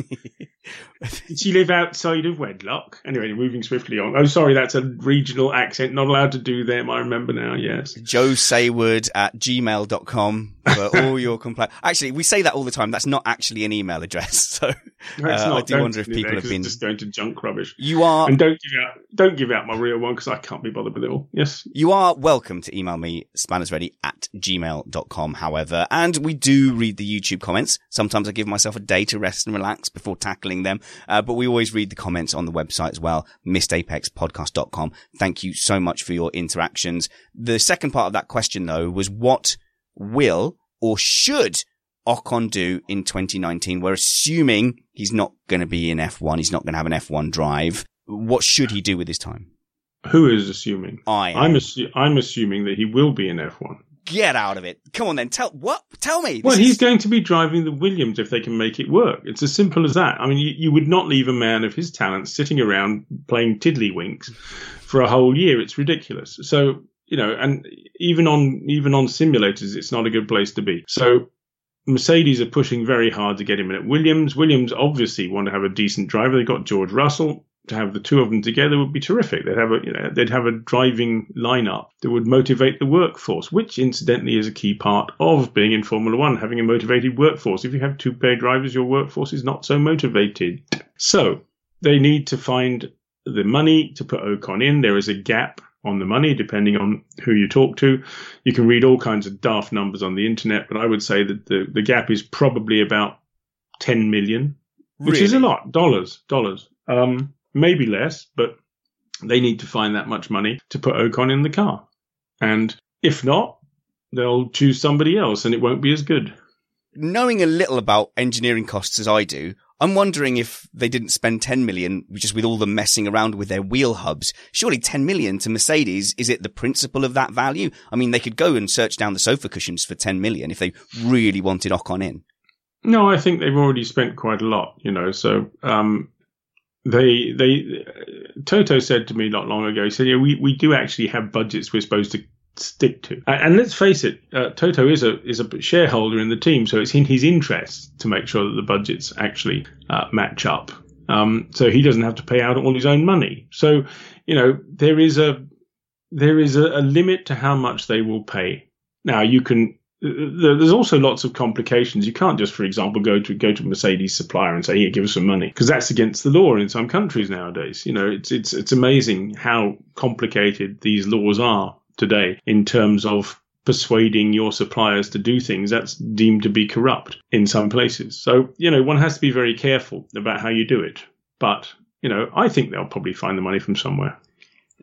Speaker 3: Did she live outside of Wedlock? Anyway, moving swiftly on. Oh, sorry, that's a regional accent. Not allowed to do them. I remember now. Yes.
Speaker 2: Joe Saward at gmail.com for (laughs) all your complaints. Actually, we say that all the time. That's not actually an email address. (laughs) So uh, I do wonder if people have been
Speaker 3: just going to junk rubbish.
Speaker 2: You are,
Speaker 3: and don't give out don't give out my real one because I can't be bothered with it all. Yes.
Speaker 2: You are welcome to email me spannersready at gmail.com. However, and we do read the YouTube comments. Sometimes I give myself a day to rest and relax before tackling them. Uh, but we always read the comments on the website as well, missedapexpodcast.com. Thank you so much for your interactions. The second part of that question though was what will or should Ocon do in 2019? We're assuming he's not going to be in F1. He's not going to have an F1 drive. What should he do with his time?
Speaker 3: Who is assuming?
Speaker 2: I. Am.
Speaker 3: I'm, assu- I'm assuming that he will be in F1.
Speaker 2: Get out of it. Come on then. Tell what? Tell me.
Speaker 3: Well, he's is... going to be driving the Williams if they can make it work. It's as simple as that. I mean, you, you would not leave a man of his talent sitting around playing tiddlywinks for a whole year. It's ridiculous. So, you know, and even on even on simulators, it's not a good place to be. So Mercedes are pushing very hard to get him in at Williams. Williams obviously want to have a decent driver. They've got George Russell to have the two of them together would be terrific. They'd have a you know, they'd have a driving lineup that would motivate the workforce, which incidentally is a key part of being in Formula One, having a motivated workforce. If you have two pair drivers, your workforce is not so motivated. So they need to find the money to put Ocon in. There is a gap on the money, depending on who you talk to. You can read all kinds of daft numbers on the internet, but I would say that the, the gap is probably about 10 million, which really? is a lot. Dollars, dollars. Um, maybe less, but they need to find that much money to put Ocon in the car. And if not, they'll choose somebody else and it won't be as good.
Speaker 2: Knowing a little about engineering costs as I do, I'm wondering if they didn't spend 10 million just with all the messing around with their wheel hubs. Surely 10 million to Mercedes, is it the principle of that value? I mean, they could go and search down the sofa cushions for 10 million if they really wanted Ocon in.
Speaker 3: No, I think they've already spent quite a lot, you know, so, um, they they Toto said to me not long ago. He said, "Yeah, we, we do actually have budgets we're supposed to stick to." And let's face it, uh, Toto is a is a shareholder in the team, so it's in his interest to make sure that the budgets actually uh, match up. Um, so he doesn't have to pay out all his own money. So you know there is a there is a, a limit to how much they will pay. Now you can there's also lots of complications. You can't just, for example, go to go to a Mercedes supplier and say, "Here, give us some money," because that's against the law in some countries nowadays. You know, it's it's it's amazing how complicated these laws are today in terms of persuading your suppliers to do things that's deemed to be corrupt in some places. So, you know, one has to be very careful about how you do it. But, you know, I think they'll probably find the money from somewhere.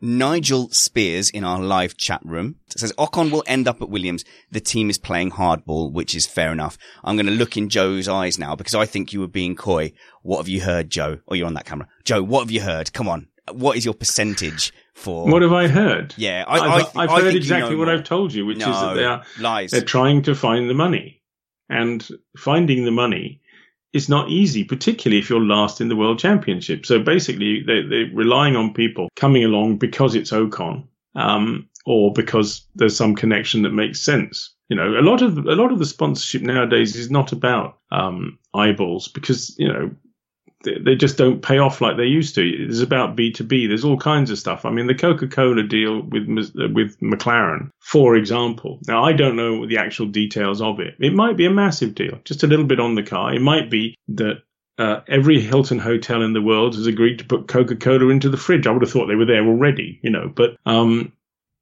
Speaker 2: Nigel Spears in our live chat room says Ocon will end up at Williams. The team is playing hardball, which is fair enough. I'm going to look in Joe's eyes now because I think you were being coy. What have you heard, Joe? Oh, you're on that camera. Joe, what have you heard? Come on. What is your percentage for?
Speaker 3: What have I heard?
Speaker 2: Yeah,
Speaker 3: I, have I, heard exactly you know what more. I've told you, which no, is that they are
Speaker 2: lies.
Speaker 3: They're trying to find the money, and finding the money it's not easy, particularly if you're last in the world championship. So basically, they, they're relying on people coming along because it's Ocon, um, or because there's some connection that makes sense. You know, a lot of a lot of the sponsorship nowadays is not about um, eyeballs because you know they just don't pay off like they used to. It's about B two B. There's all kinds of stuff. I mean, the Coca Cola deal with with McLaren, for example. Now, I don't know the actual details of it. It might be a massive deal, just a little bit on the car. It might be that uh, every Hilton hotel in the world has agreed to put Coca Cola into the fridge. I would have thought they were there already, you know. But um,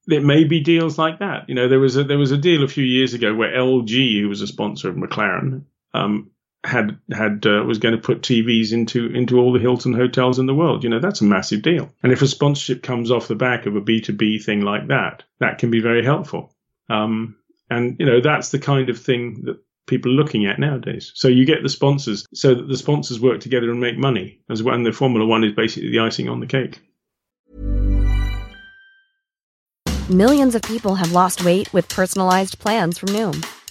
Speaker 3: there may be deals like that. You know, there was a there was a deal a few years ago where LG, who was a sponsor of McLaren, um, had had uh, was going to put TVs into into all the Hilton hotels in the world. You know, that's a massive deal. And if a sponsorship comes off the back of a B two B thing like that, that can be very helpful. Um, and you know, that's the kind of thing that people are looking at nowadays. So you get the sponsors, so that the sponsors work together and make money. As when the Formula One is basically the icing on the cake.
Speaker 4: Millions of people have lost weight with personalized plans from Noom,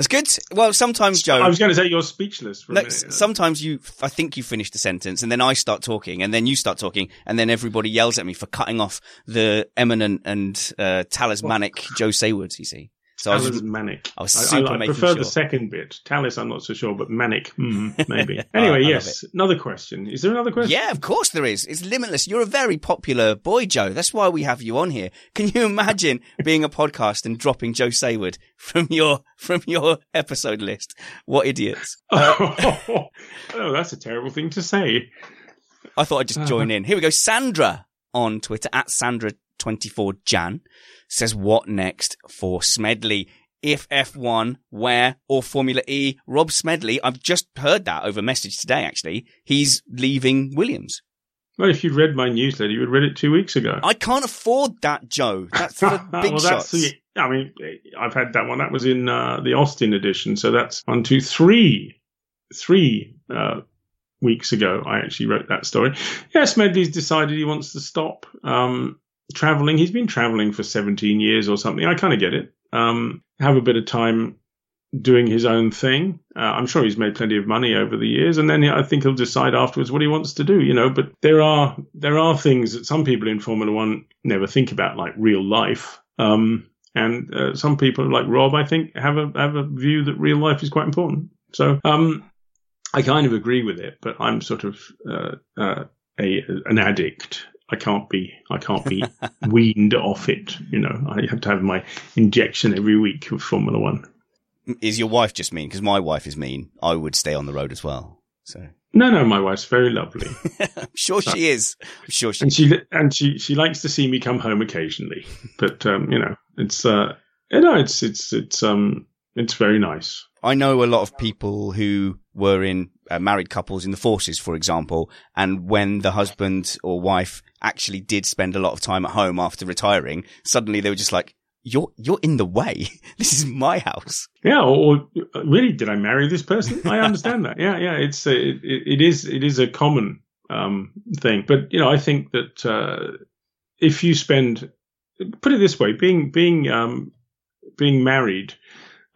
Speaker 2: That's good. Well, sometimes, Joe.
Speaker 3: I was going to say you're speechless. For a
Speaker 2: No,
Speaker 3: minute.
Speaker 2: sometimes you, I think you finish the sentence, and then I start talking, and then you start talking, and then everybody yells at me for cutting off the eminent and uh, talismanic Joe Sawards. You see, so I was,
Speaker 3: manic.
Speaker 2: I was
Speaker 3: I,
Speaker 2: super
Speaker 3: I,
Speaker 2: making
Speaker 3: prefer the second bit. Talis, I'm not so sure, but manic, mm, (laughs) maybe.
Speaker 2: I
Speaker 3: anyway, yes. Another question. Is there another question?
Speaker 2: yeah, of course there is. It's limitless. You're a very popular boy, Joe. That's why we have you on here. Can you imagine (laughs) being a podcast and dropping Joe Saward from your from your episode list? What idiots! (laughs)
Speaker 3: oh, that's a terrible thing to say.
Speaker 2: I thought I'd just join in. Here we go. Sandra on Twitter at Sandra24Jan says, what next for Smedley? If F1, where, or Formula E, Rob Smedley, I've just heard that over message today, actually. He's leaving Williams.
Speaker 3: Well, if you'd read my newsletter, you would read it two weeks ago.
Speaker 2: I can't afford that, Joe. That's for (laughs) big
Speaker 3: well,
Speaker 2: shots.
Speaker 3: that's the. I mean, I've had that one. That was in uh, the Austin edition. So that's one, two, three, three uh, weeks ago. I actually wrote that story. Yes, Medley's decided he wants to stop um, traveling. He's been traveling for 17 years or something. I kind of get it. Um, have a bit of time doing his own thing. Uh, I'm sure he's made plenty of money over the years, and then I think he'll decide afterwards what he wants to do. You know, but there are there are things that some people in Formula One never think about, like real life. Um, and uh, some people, like Rob, I think, have a have a view that real life is quite important. So um, I kind of agree with it, but I'm sort of uh, uh, a an addict. I can't be I can't be (laughs) weaned off it. You know, I have to have my injection every week of Formula One.
Speaker 2: Is your wife just mean? Because my wife is mean. I would stay on the road as well. So
Speaker 3: No, no, my wife's very lovely, (laughs)
Speaker 2: I'm sure she is. I'm sure she
Speaker 3: and she and she she likes to see me come home occasionally. But um, you know, it's uh, you know, it's it's it's um, it's very nice.
Speaker 2: I know a lot of people who were in uh, married couples in the forces, for example, and when the husband or wife actually did spend a lot of time at home after retiring, suddenly they were just like, "You're you're in the way. (laughs) this is my house."
Speaker 3: Yeah, or, or really, did I marry this person? I understand that. Yeah, yeah, it's a, it, it is it is a common um, thing. But you know, I think that uh, if you spend, put it this way, being being um, being married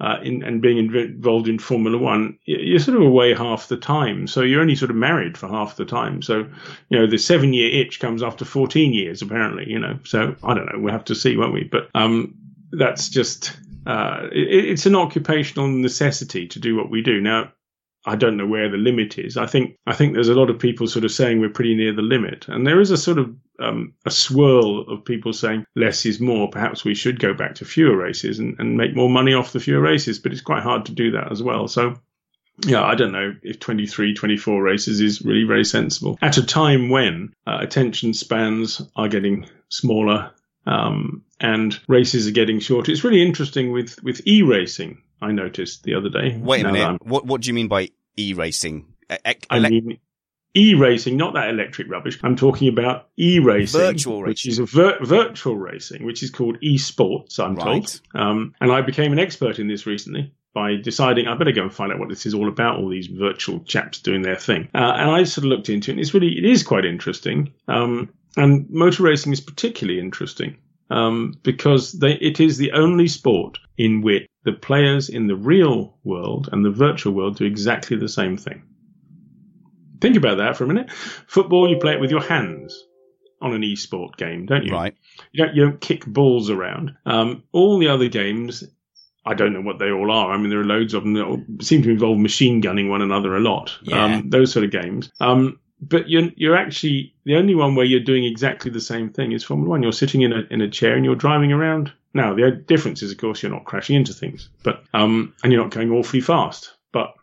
Speaker 3: uh, in, and being involved in Formula One, you're sort of away half the time. So you're only sort of married for half the time. So, you know, the seven year itch comes after 14 years, apparently, you know. So I don't know. We'll have to see, won't we? But um, that's just, uh, it, it's an occupational necessity to do what we do. Now, I don't know where the limit is. I think I think there's a lot of people sort of saying we're pretty near the limit, and there is a sort of um, a swirl of people saying less is more. Perhaps we should go back to fewer races and, and make more money off the fewer races, but it's quite hard to do that as well. So yeah, I don't know if 23, 24 races is really very sensible at a time when uh, attention spans are getting smaller um, and races are getting shorter. It's really interesting with, with e racing. I noticed the other day.
Speaker 2: Wait a minute. What what do you mean by e racing?
Speaker 3: E- I mean e racing, not that electric rubbish. I'm talking about e racing, which is a vir- virtual racing, which is called e sports. I'm right. told. Um, and I became an expert in this recently by deciding I better go and find out what this is all about. All these virtual chaps doing their thing, uh, and I sort of looked into it. and It's really it is quite interesting. Um, and motor racing is particularly interesting um, because they, it is the only sport in which the players in the real world and the virtual world do exactly the same thing. Think about that for a minute. Football, you play it with your hands on an e-sport game, don't you?
Speaker 2: Right.
Speaker 3: You don't, you don't kick balls around. Um, all the other games, I don't know what they all are. I mean, there are loads of them that seem to involve machine gunning one another a lot.
Speaker 2: Yeah.
Speaker 3: Um, those sort of games. Um, but you're you're actually the only one where you're doing exactly the same thing is Formula One. You're sitting in a in a chair and you're driving around. Now the difference is, of course, you're not crashing into things, but um, and you're not going awfully fast. But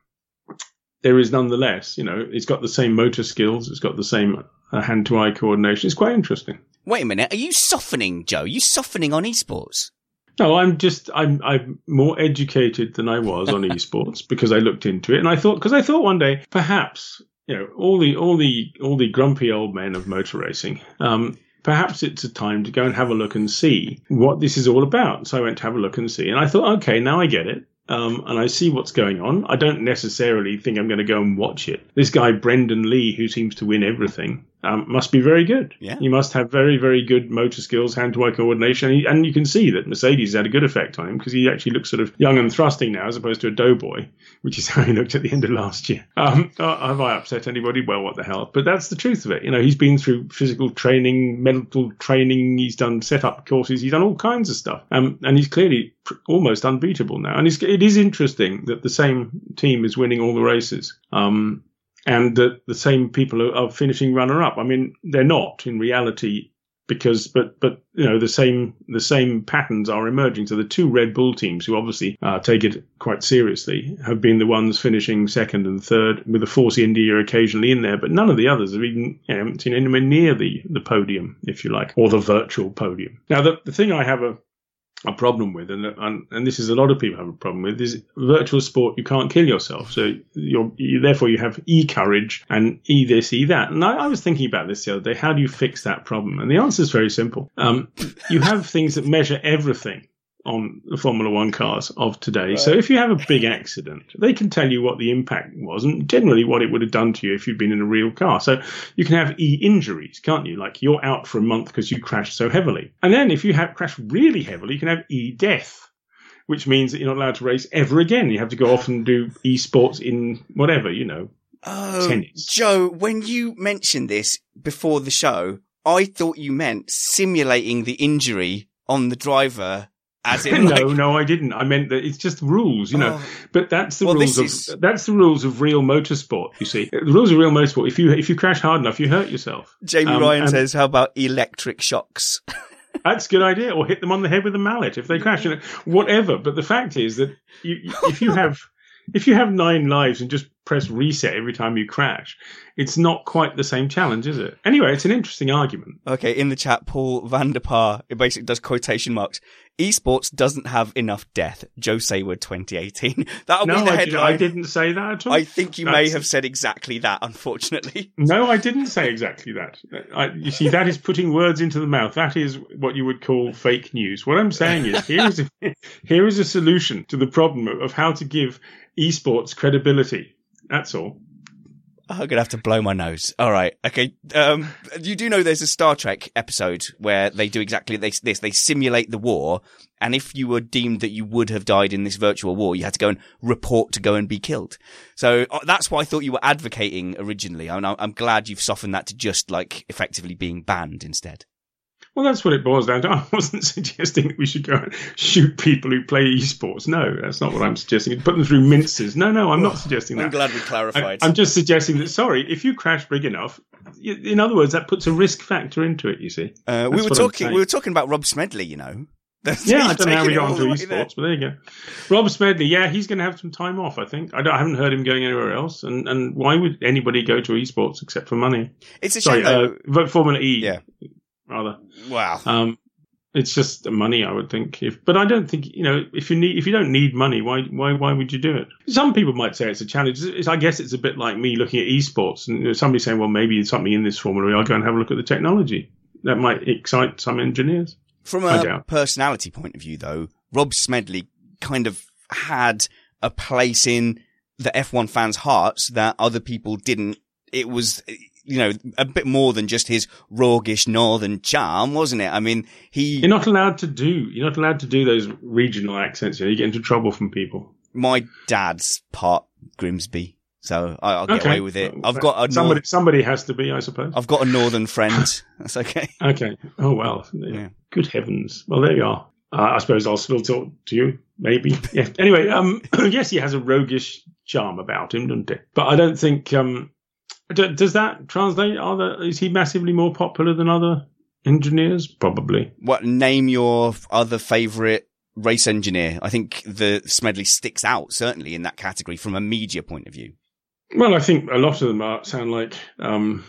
Speaker 3: there is nonetheless, you know, it's got the same motor skills, it's got the same uh, hand to eye coordination. It's quite interesting.
Speaker 2: Wait a minute, are you softening, Joe? Are you softening on esports?
Speaker 3: No, I'm just I'm I'm more educated than I was on (laughs) esports because I looked into it and I thought because I thought one day perhaps you know, all the all the all the grumpy old men of motor racing. Um, perhaps it's a time to go and have a look and see what this is all about. So I went to have a look and see, and I thought, okay, now I get it. Um, and I see what's going on. I don't necessarily think I'm going to go and watch it. This guy, Brendon Leigh, who seems to win everything, um, must be very good.
Speaker 2: Yeah.
Speaker 3: He must have very, very good motor skills, hand to eye coordination. And, he, and, you can see that Mercedes had a good effect on him because he actually looks sort of young and thrusting now as opposed to a doughboy, which is (laughs) how he looked at the end of last year. Um, uh, have I upset anybody? Well, what the hell? But that's the truth of it. You know, he's been through physical training, mental training, he's done setup courses, he's done all kinds of stuff. Um, and he's clearly almost unbeatable now. And it is interesting that the same team is winning all the races. Um, and that the same people are, are finishing runner up. I mean, they're not in reality because, but, but, you know, the same, the same patterns are emerging. So the two Red Bull teams who obviously uh, take it quite seriously have been the ones finishing second and third with the Force India occasionally in there, but none of the others have even, you know, seen anywhere near the, the podium, if you like, or the virtual podium. Now, the, the thing I have a, a problem with, and, and and this is a lot of people have a problem with, is virtual sport. You can't kill yourself, so you're you, therefore you have e courage and e this, e that. And I, I, was thinking about this the other day. How do you fix that problem? And the answer is very simple. Um, you have things that measure everything on the Formula One cars of today. Right. So if you have a big accident, they can tell you what the impact was and generally what it would have done to you if you'd been in a real car. So you can have e injuries, can't you? Like you're out for a month because you crashed so heavily. And then if you have crashed really heavily, you can have e death. Which means that you're not allowed to race ever again. You have to go off and do esports in whatever, you know,
Speaker 2: oh,
Speaker 3: tennis.
Speaker 2: Joe, when you mentioned this before the show, I thought you meant simulating the injury on the driver as (laughs) in,
Speaker 3: no,
Speaker 2: like...
Speaker 3: no, I didn't. I meant that it's just rules, you know. Oh. But that's the well, rules of is... that's the rules of real motorsport. You see, (laughs) the rules of real motorsport. If you if you crash hard enough, you hurt yourself.
Speaker 2: Jamie um, Ryan and... says, "How about electric shocks?" (laughs)
Speaker 3: That's a good idea. Or hit them on the head with a mallet if they crash. You know, whatever. But the fact is that you, if you have if you have nine lives and just press reset every time you crash, it's not quite the same challenge, is it? Anyway, it's an interesting argument.
Speaker 2: Okay, in the chat, Paul Vanderpar, it basically does quotation marks. Esports doesn't have enough death. Joe Saward 2018. (laughs) That'll
Speaker 3: no,
Speaker 2: be the headline.
Speaker 3: I, I didn't say that at all.
Speaker 2: I think you That's... may have said exactly that, unfortunately. (laughs)
Speaker 3: No, I didn't say exactly that. I, you see, that is putting words into the mouth. That is what you would call fake news. What I'm saying is, here is a, (laughs) here is a solution to the problem of how to give esports credibility. That's all.
Speaker 2: I'm gonna have to blow my nose. All right, okay. Um, you do know there's a Star Trek episode where they do exactly this. This they simulate the war, and if you were deemed that you would have died in this virtual war, you had to go and report to go and be killed. So uh, that's why I thought you were advocating originally. I'm, I'm glad you've softened that to just like effectively being banned instead.
Speaker 3: Well, that's what it boils down to. (laughs) I wasn't suggesting that we should go and shoot people who play esports. No, that's not what I'm suggesting. Put them through minces. No, no, I'm not suggesting that.
Speaker 2: I'm glad we clarified.
Speaker 3: I, am just suggesting that, sorry, if you crash big enough, in other words, that puts a risk factor into it, you see.
Speaker 2: Uh, we were talking, we were talking about Rob Smedley, you know. (laughs)
Speaker 3: That's yeah, I don't know how we got onto esports, there. but there you go. Rob Smedley, yeah, he's going to have some time off. I think I, I, haven't heard him going anywhere else. And and why would anybody go to esports except for money?
Speaker 2: It's a
Speaker 3: Sorry,
Speaker 2: shame.
Speaker 3: Uh, Formula E,
Speaker 2: yeah,
Speaker 3: rather.
Speaker 2: Wow.
Speaker 3: Um, it's just money, I would think. If, but I don't think you know if you need if you don't need money, why why why would you do it? Some people might say it's a challenge. It's, I guess it's a bit like me looking at esports and somebody saying, well, maybe there's something in this formula. I'll go and have a look at the technology. That might excite some engineers.
Speaker 2: From a personality point of view, though, Rob Smedley kind of had a place in the F1 fans' hearts that other people didn't. It was, you know, a bit more than just his roguish northern charm, wasn't it? I mean, he.
Speaker 3: You're not allowed to do. You're not allowed to do those regional accents. You, know, you get into trouble from people.
Speaker 2: My dad's part Grimsby. So I, will get okay. away with it. I've got a
Speaker 3: somebody. Nor- somebody has to be, I suppose.
Speaker 2: I've got a northern friend. (laughs) That's okay.
Speaker 3: Okay. Oh well. Yeah. Good heavens. Well, there you are. Uh, I suppose I'll still talk to you, maybe. Yeah. Anyway, um, (clears throat) yes, he has a roguish charm about him, doesn't he? But I don't think. Um, does that translate? Are there, is he massively more popular than other engineers? Probably.
Speaker 2: What name your other favourite race engineer? I think the Smedley sticks out certainly in that category from a media point of view.
Speaker 3: Well, I think a lot of them are, sound like um,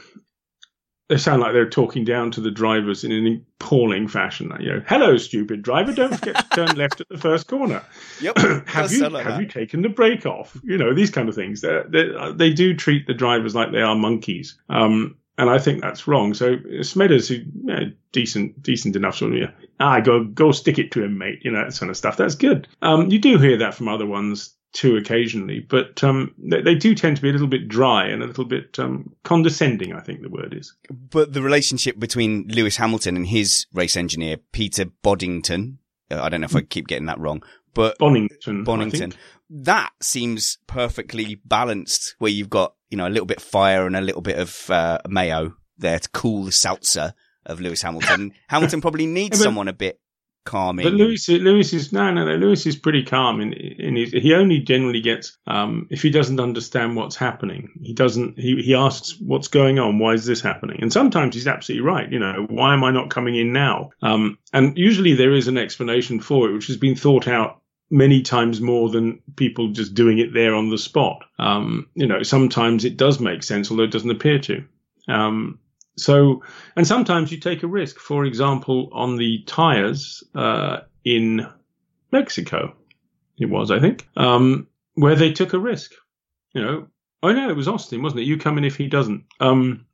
Speaker 3: they sound like they're talking down to the drivers in an appalling fashion. You know, hello, stupid driver, don't forget to turn left at the first corner.
Speaker 2: Yep. (clears throat)
Speaker 3: have you
Speaker 2: like
Speaker 3: have
Speaker 2: that.
Speaker 3: you taken the brake off? You know, these kind of things. They're, they're, they do treat the drivers like they are monkeys. Um, and I think that's wrong. So Smeders, who you know, decent, decent enough, sort of, yeah, ah, go, go, stick it to him, mate. You know that sort of stuff. That's good. Um, you do hear that from other ones too occasionally, but um, they, they, do tend to be a little bit dry and a little bit um, condescending. I think the word is.
Speaker 2: But the relationship between Lewis Hamilton and his race engineer Peter Boddington, uh, I don't know if I keep getting that wrong, but
Speaker 3: Bonnington,
Speaker 2: Bonnington, that seems perfectly balanced. Where you've got you know a little bit of fire and a little bit of uh, mayo there to cool the seltzer of Lewis Hamilton. (laughs) Hamilton probably needs yeah, someone a bit calming.
Speaker 3: But Lewis, Lewis is no, no, no. Lewis is pretty calm, in, in his, he only generally gets um, if he doesn't understand what's happening. He doesn't. He he asks what's going on. Why is this happening? And sometimes he's absolutely right. You know, why am I not coming in now? Um, and usually there is an explanation for it, which has been thought out many times more than people just doing it there on the spot. Um, you know, sometimes it does make sense, although it doesn't appear to. Um, so, and sometimes you take a risk. For example, on the tires uh, in Mexico, it was, I think, um, where they took a risk. You know, oh no, it was Austin, wasn't it? You come in if he doesn't. Um,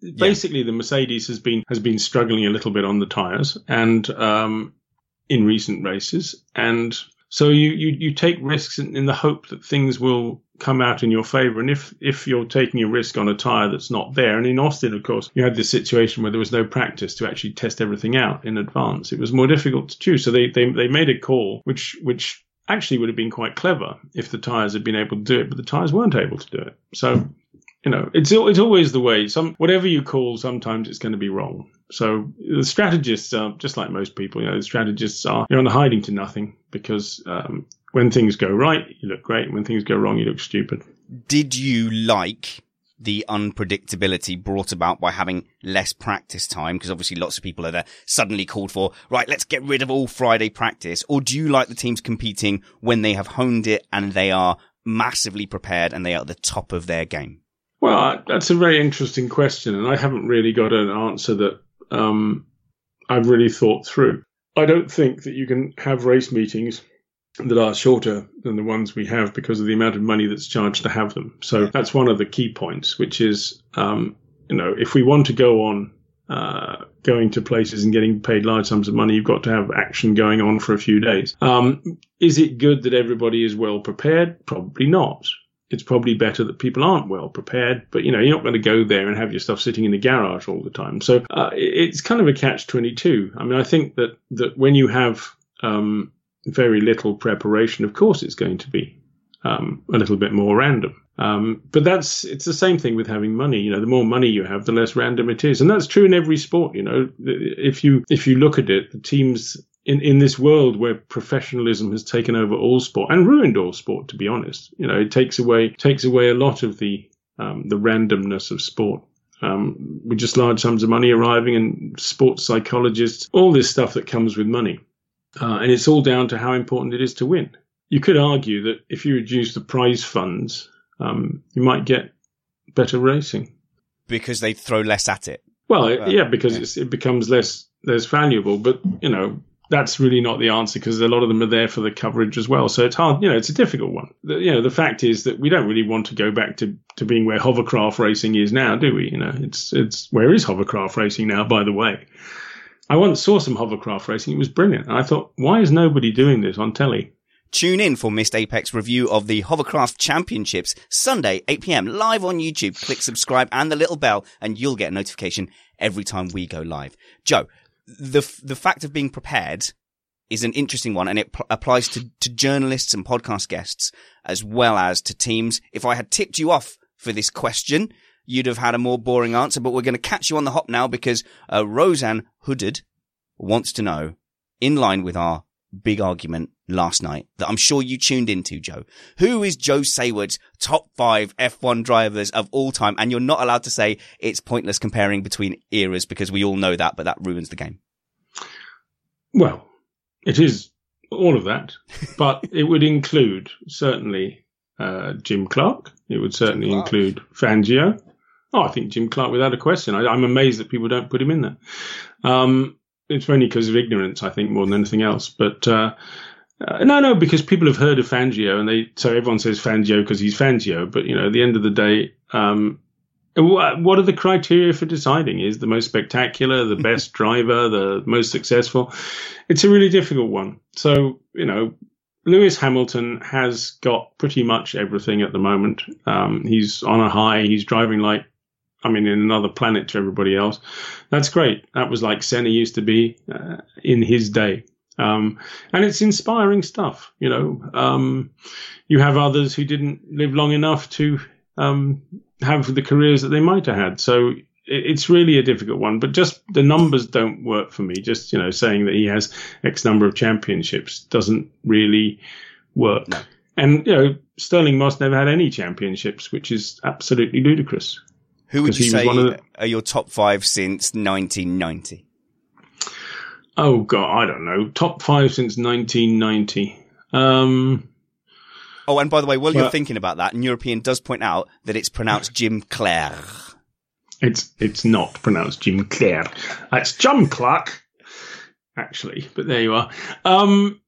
Speaker 3: yeah. Basically, the Mercedes has been has been struggling a little bit on the tires and um, in recent races, and so you, you, you take risks in, in, the hope that things will come out in your favor. And if, if you're taking a risk on a tire that's not there, and in Austin, of course, you had this situation where there was no practice to actually test everything out in advance. It was more difficult to choose. So they, they, they made a call, which, which actually would have been quite clever if the tires had been able to do it, but the tires weren't able to do it. So, you know, it's, it's always the way. Some, whatever you call, sometimes it's going to be wrong. So the strategists are just like most people. You know, the strategists are you're on the hiding to nothing because um, when things go right, you look great. When things go wrong, you look stupid.
Speaker 2: Did you like the unpredictability brought about by having less practice time? Because obviously lots of people are there suddenly called for, right, let's get rid of all Friday practice. Or do you like the teams competing when they have honed it and they are massively prepared and they are at the top of their game?
Speaker 3: Well, that's a very interesting question. And I haven't really got an answer that um, I've really thought through. I don't think that you can have race meetings that are shorter than the ones we have because of the amount of money that's charged to have them. So that's one of the key points, which is, um, you know, if we want to go on uh, going to places and getting paid large sums of money, you've got to have action going on for a few days. Um, is it good that everybody is well prepared? Probably not it's probably better that people aren't well prepared. But you know, you're not going to go there and have your stuff sitting in the garage all the time. So uh, it's kind of a catch twenty two. I mean, I think that that when you have um, very little preparation, of course, it's going to be um, a little bit more random. Um, but that's it's the same thing with having money. You know, the more money you have, the less random it is, and that's true in every sport. You know, if you if you look at it, the teams in, in this world where professionalism has taken over all sport and ruined all sport, to be honest, you know, it takes away takes away a lot of the um, the randomness of sport. Um, with just large sums of money arriving and sports psychologists, all this stuff that comes with money. Uh, and it's all down to how important it is to win. You could argue that if you reduce the prize funds, um, you might get better racing.
Speaker 2: Because they throw less at it.
Speaker 3: Well, yeah, because yeah. it becomes less less valuable. But you know, that's really not the answer because a lot of them are there for the coverage as well. So it's hard, you know, it's a difficult one. The, you know, the fact is that we don't really want to go back to, to being where hovercraft racing is now, do we? You know, it's, it's, where is hovercraft racing now, by the way? I once saw some hovercraft racing. It was brilliant. And I thought, why is nobody doing this on telly?
Speaker 2: Tune in for Missed Apex review of the Hovercraft Championships Sunday, 8 p.m. live on YouTube. Click subscribe and the little bell and you'll get a notification every time we go live. Joe, the the fact of being prepared is an interesting one, and it p- applies to to journalists and podcast guests as well as to teams. If I had tipped you off for this question, you'd have had a more boring answer. But we're going to catch you on the hop now because uh, Roseanne Hooded wants to know, in line with our big argument last night that I'm sure you tuned into, Joe. Who is Joe Saward's top five F1 drivers of all time? And you're not allowed to say it's pointless comparing between eras because we all know that, but that ruins the game.
Speaker 3: Well, it is all of that, (laughs) but it would include certainly uh, Jim Clark. It would certainly include Fangio. Oh, I think Jim Clark, without a question. I, am amazed that people don't put him in there. Um, it's only because of ignorance, I think, more than anything else. But uh, uh, no, no, because people have heard of Fangio, and they so everyone says Fangio because he's Fangio. But you know, at the end of the day, um, what are the criteria for deciding is the most spectacular, the (laughs) best driver, the most successful? It's a really difficult one. So you know, Lewis Hamilton has got pretty much everything at the moment. Um, he's on a high. He's driving like I mean, in another planet to everybody else. That's great. That was like Senna used to be uh, in his day. Um, and it's inspiring stuff, you know. Um, you have others who didn't live long enough to um, have the careers that they might have had. So it's really a difficult one, but just the numbers don't work for me. Just, you know, saying that he has X number of championships doesn't really work. No. And, you know, Stirling Moss never had any championships, which is absolutely ludicrous.
Speaker 2: Who would you say are your top five since 1990?
Speaker 3: Oh God, I don't know. Top five since 1990. Um,
Speaker 2: oh, and by the way, while well, you're thinking about that, and European does point out that it's pronounced Jim Clare.
Speaker 3: It's it's not pronounced Jim Clare. It's Jim Clark, actually. But there you are. Um,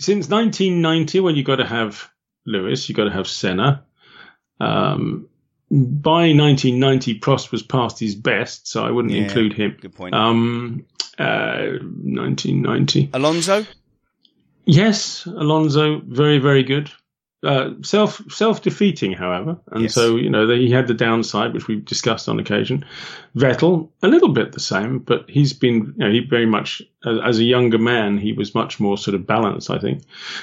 Speaker 3: since 1990, well, you got to have Lewis, you got to have Senna. Um, by 1990, Prost was past his best, so I wouldn't yeah, include him.
Speaker 2: Good point.
Speaker 3: Um, uh, 1990.
Speaker 2: Alonso?
Speaker 3: Yes, Alonso, very, very good. Uh, self self defeating, however, and yes. so you know the, he had the downside, which we've discussed on occasion. Vettel, a little bit the same, but he's been you know, he very much as, as, a younger man, he was much more sort of balanced. I think.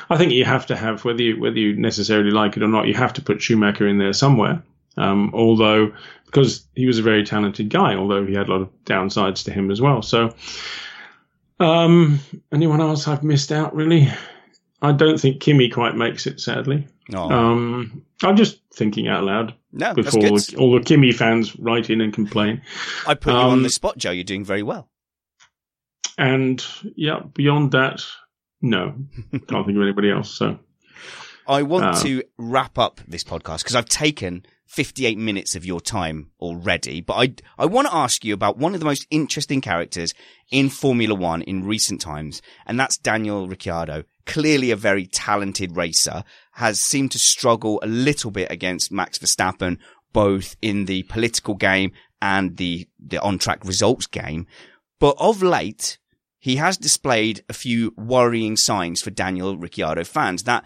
Speaker 3: I think you have to have whether you whether you necessarily like it or not, you have to put Schumacher in there somewhere. Um, although, because he was a very talented guy, although he had a lot of downsides to him as well. So, um, anyone else I've missed out really? I don't think Kimi quite makes it, sadly.
Speaker 2: Oh.
Speaker 3: Um, I'm just thinking out loud
Speaker 2: no,
Speaker 3: before all the, all the, Kimi fans write in and complain.
Speaker 2: I put um, you on the spot, Joe. You're doing very well.
Speaker 3: And yeah, beyond that, no, (laughs) can't think of anybody else. So
Speaker 2: I want uh, to wrap up this podcast because I've taken 58 minutes of your time already, but I, I want to ask you about one of the most interesting characters in Formula One in recent times, and that's Daniel Ricciardo. Clearly a very talented racer, has seemed to struggle a little bit against Max Verstappen, both in the political game and the, the on-track results game. But of late, he has displayed a few worrying signs for Daniel Ricciardo fans. That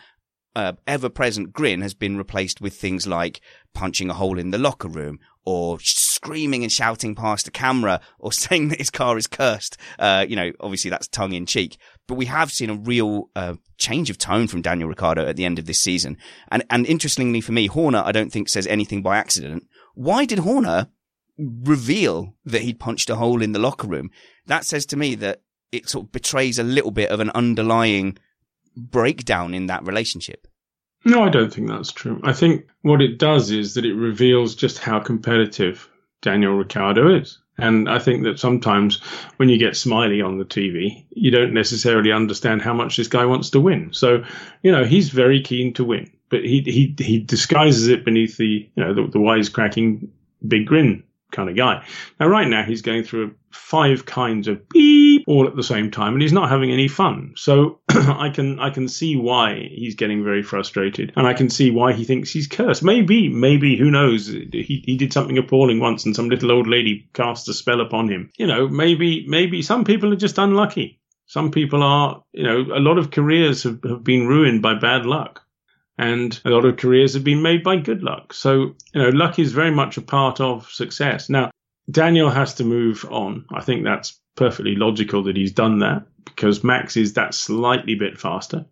Speaker 2: uh, ever present grin has been replaced with things like punching a hole in the locker room or screaming and shouting past the camera or (laughs) saying that his car is cursed. Uh, you know, obviously that's tongue in cheek. but we have seen a real uh, change of tone from Daniel Ricciardo at the end of this season. And and interestingly for me, Horner, I don't think says anything by accident. Why did Horner reveal that he'd punched a hole in the locker room? That says to me that it sort of betrays a little bit of an underlying breakdown in that relationship.
Speaker 3: No, I don't think that's true. I think what it does is that it reveals just how competitive Daniel Ricciardo is. And I think that sometimes when you get Smiley on the TV, you don't necessarily understand how much this guy wants to win. So, you know, he's very keen to win, but he he he disguises it beneath the you know the, the wisecracking big grin kind of guy. Now, right now, he's going through five kinds of beep all at the same time, and he's not having any fun. So (clears throat) I can I can see why he's getting very frustrated, and I can see why he thinks he's cursed. Maybe, maybe who knows? He he did something appalling once, and some little old lady cast a spell upon him. You know, maybe maybe some people are just unlucky. Some people are, you know, a lot of careers have, have been ruined by bad luck and a lot of careers have been made by good luck. So, you know, luck is very much a part of success. Now, Daniel has to move on. I think that's perfectly logical that he's done that because Max is that slightly bit faster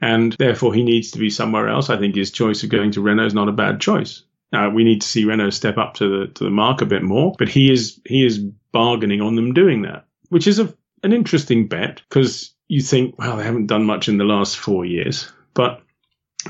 Speaker 3: and therefore he needs to be somewhere else. I think his choice of going to Renault is not a bad choice. We need to see Renault step up to the to the mark a bit more, but he is he is bargaining on them doing that, which is a, an interesting bet because you think, well, they haven't done much in the last four years, but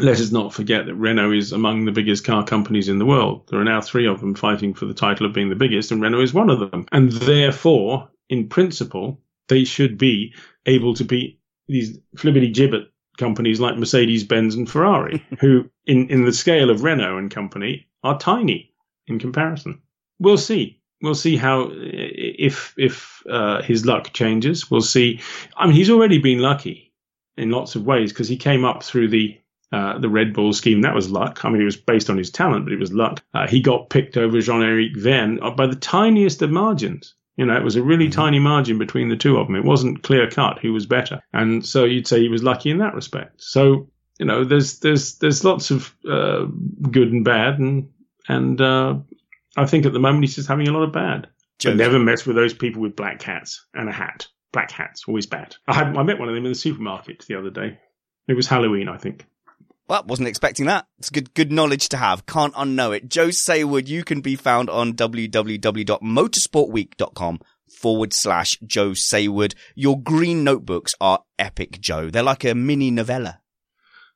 Speaker 3: let us not forget that Renault is among the biggest car companies in the world. There are now three of them fighting for the title of being the biggest, and Renault is one of them. And therefore, in principle, they should be able to beat these flibbity gibbet companies like Mercedes Benz and Ferrari, (laughs) who, in, in the scale of Renault and company, are tiny in comparison. We'll see. We'll see how if if uh, his luck changes. We'll see. I mean, he's already been lucky in lots of ways because he came up through the uh, the Red Bull scheme. That was luck. I mean, it was based on his talent, but it was luck. Uh, he got picked over Jean-Eric Vergne by the tiniest of margins. You know, it was a really mm-hmm. tiny margin between the two of them. It wasn't clear cut who was better, and so you'd say he was lucky in that respect. So you know, there's there's there's lots of uh, good and bad, and and uh, I think at the moment he's just having a lot of bad. But never mess with those people with black hats and a hat. Black hats always bad. I had, I met one of them in the supermarket the other day. It was Halloween, I think.
Speaker 2: Well, wasn't expecting that. It's good, good knowledge to have. Can't unknow it. Joe Saward, you can be found on www.motorsportweek.com forward slash Joe Saward. Your green notebooks are epic, Joe. They're like a mini novella.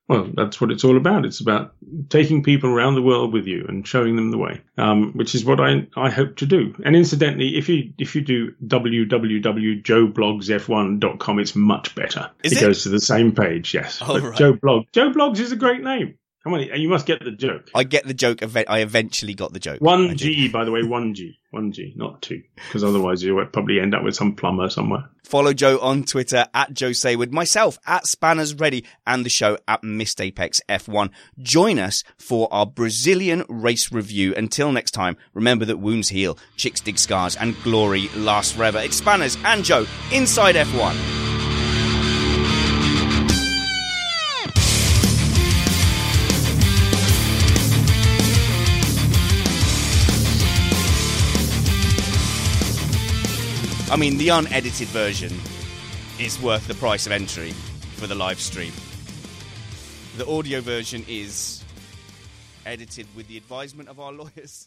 Speaker 3: Well, that's what it's all about. It's about taking people around the world with you and showing them the way, um, which is what I, I hope to do. And incidentally, if you if you do www.joeblogsf1.com, it's much better.
Speaker 2: Is
Speaker 3: it,
Speaker 2: it?
Speaker 3: goes to the same page. Yes,
Speaker 2: oh, right.
Speaker 3: Joe Blog Joe Blogs is a great name. Come on, you must get the joke.
Speaker 2: I get the joke. I eventually got the joke.
Speaker 3: One G, by the way, one G, one G, not two, because otherwise you would probably end up with some plumber somewhere.
Speaker 2: Follow Joe on Twitter at Joe Saward, myself at Spanners Ready, and the show at Missed Apex F1. Join us for our Brazilian race review. Until next time, remember that wounds heal, chicks dig scars, and glory lasts forever. It's Spanners and Joe inside F1. I mean, the unedited version is worth the price of entry for the live stream. The audio version is edited with the advisement of our (laughs) lawyers.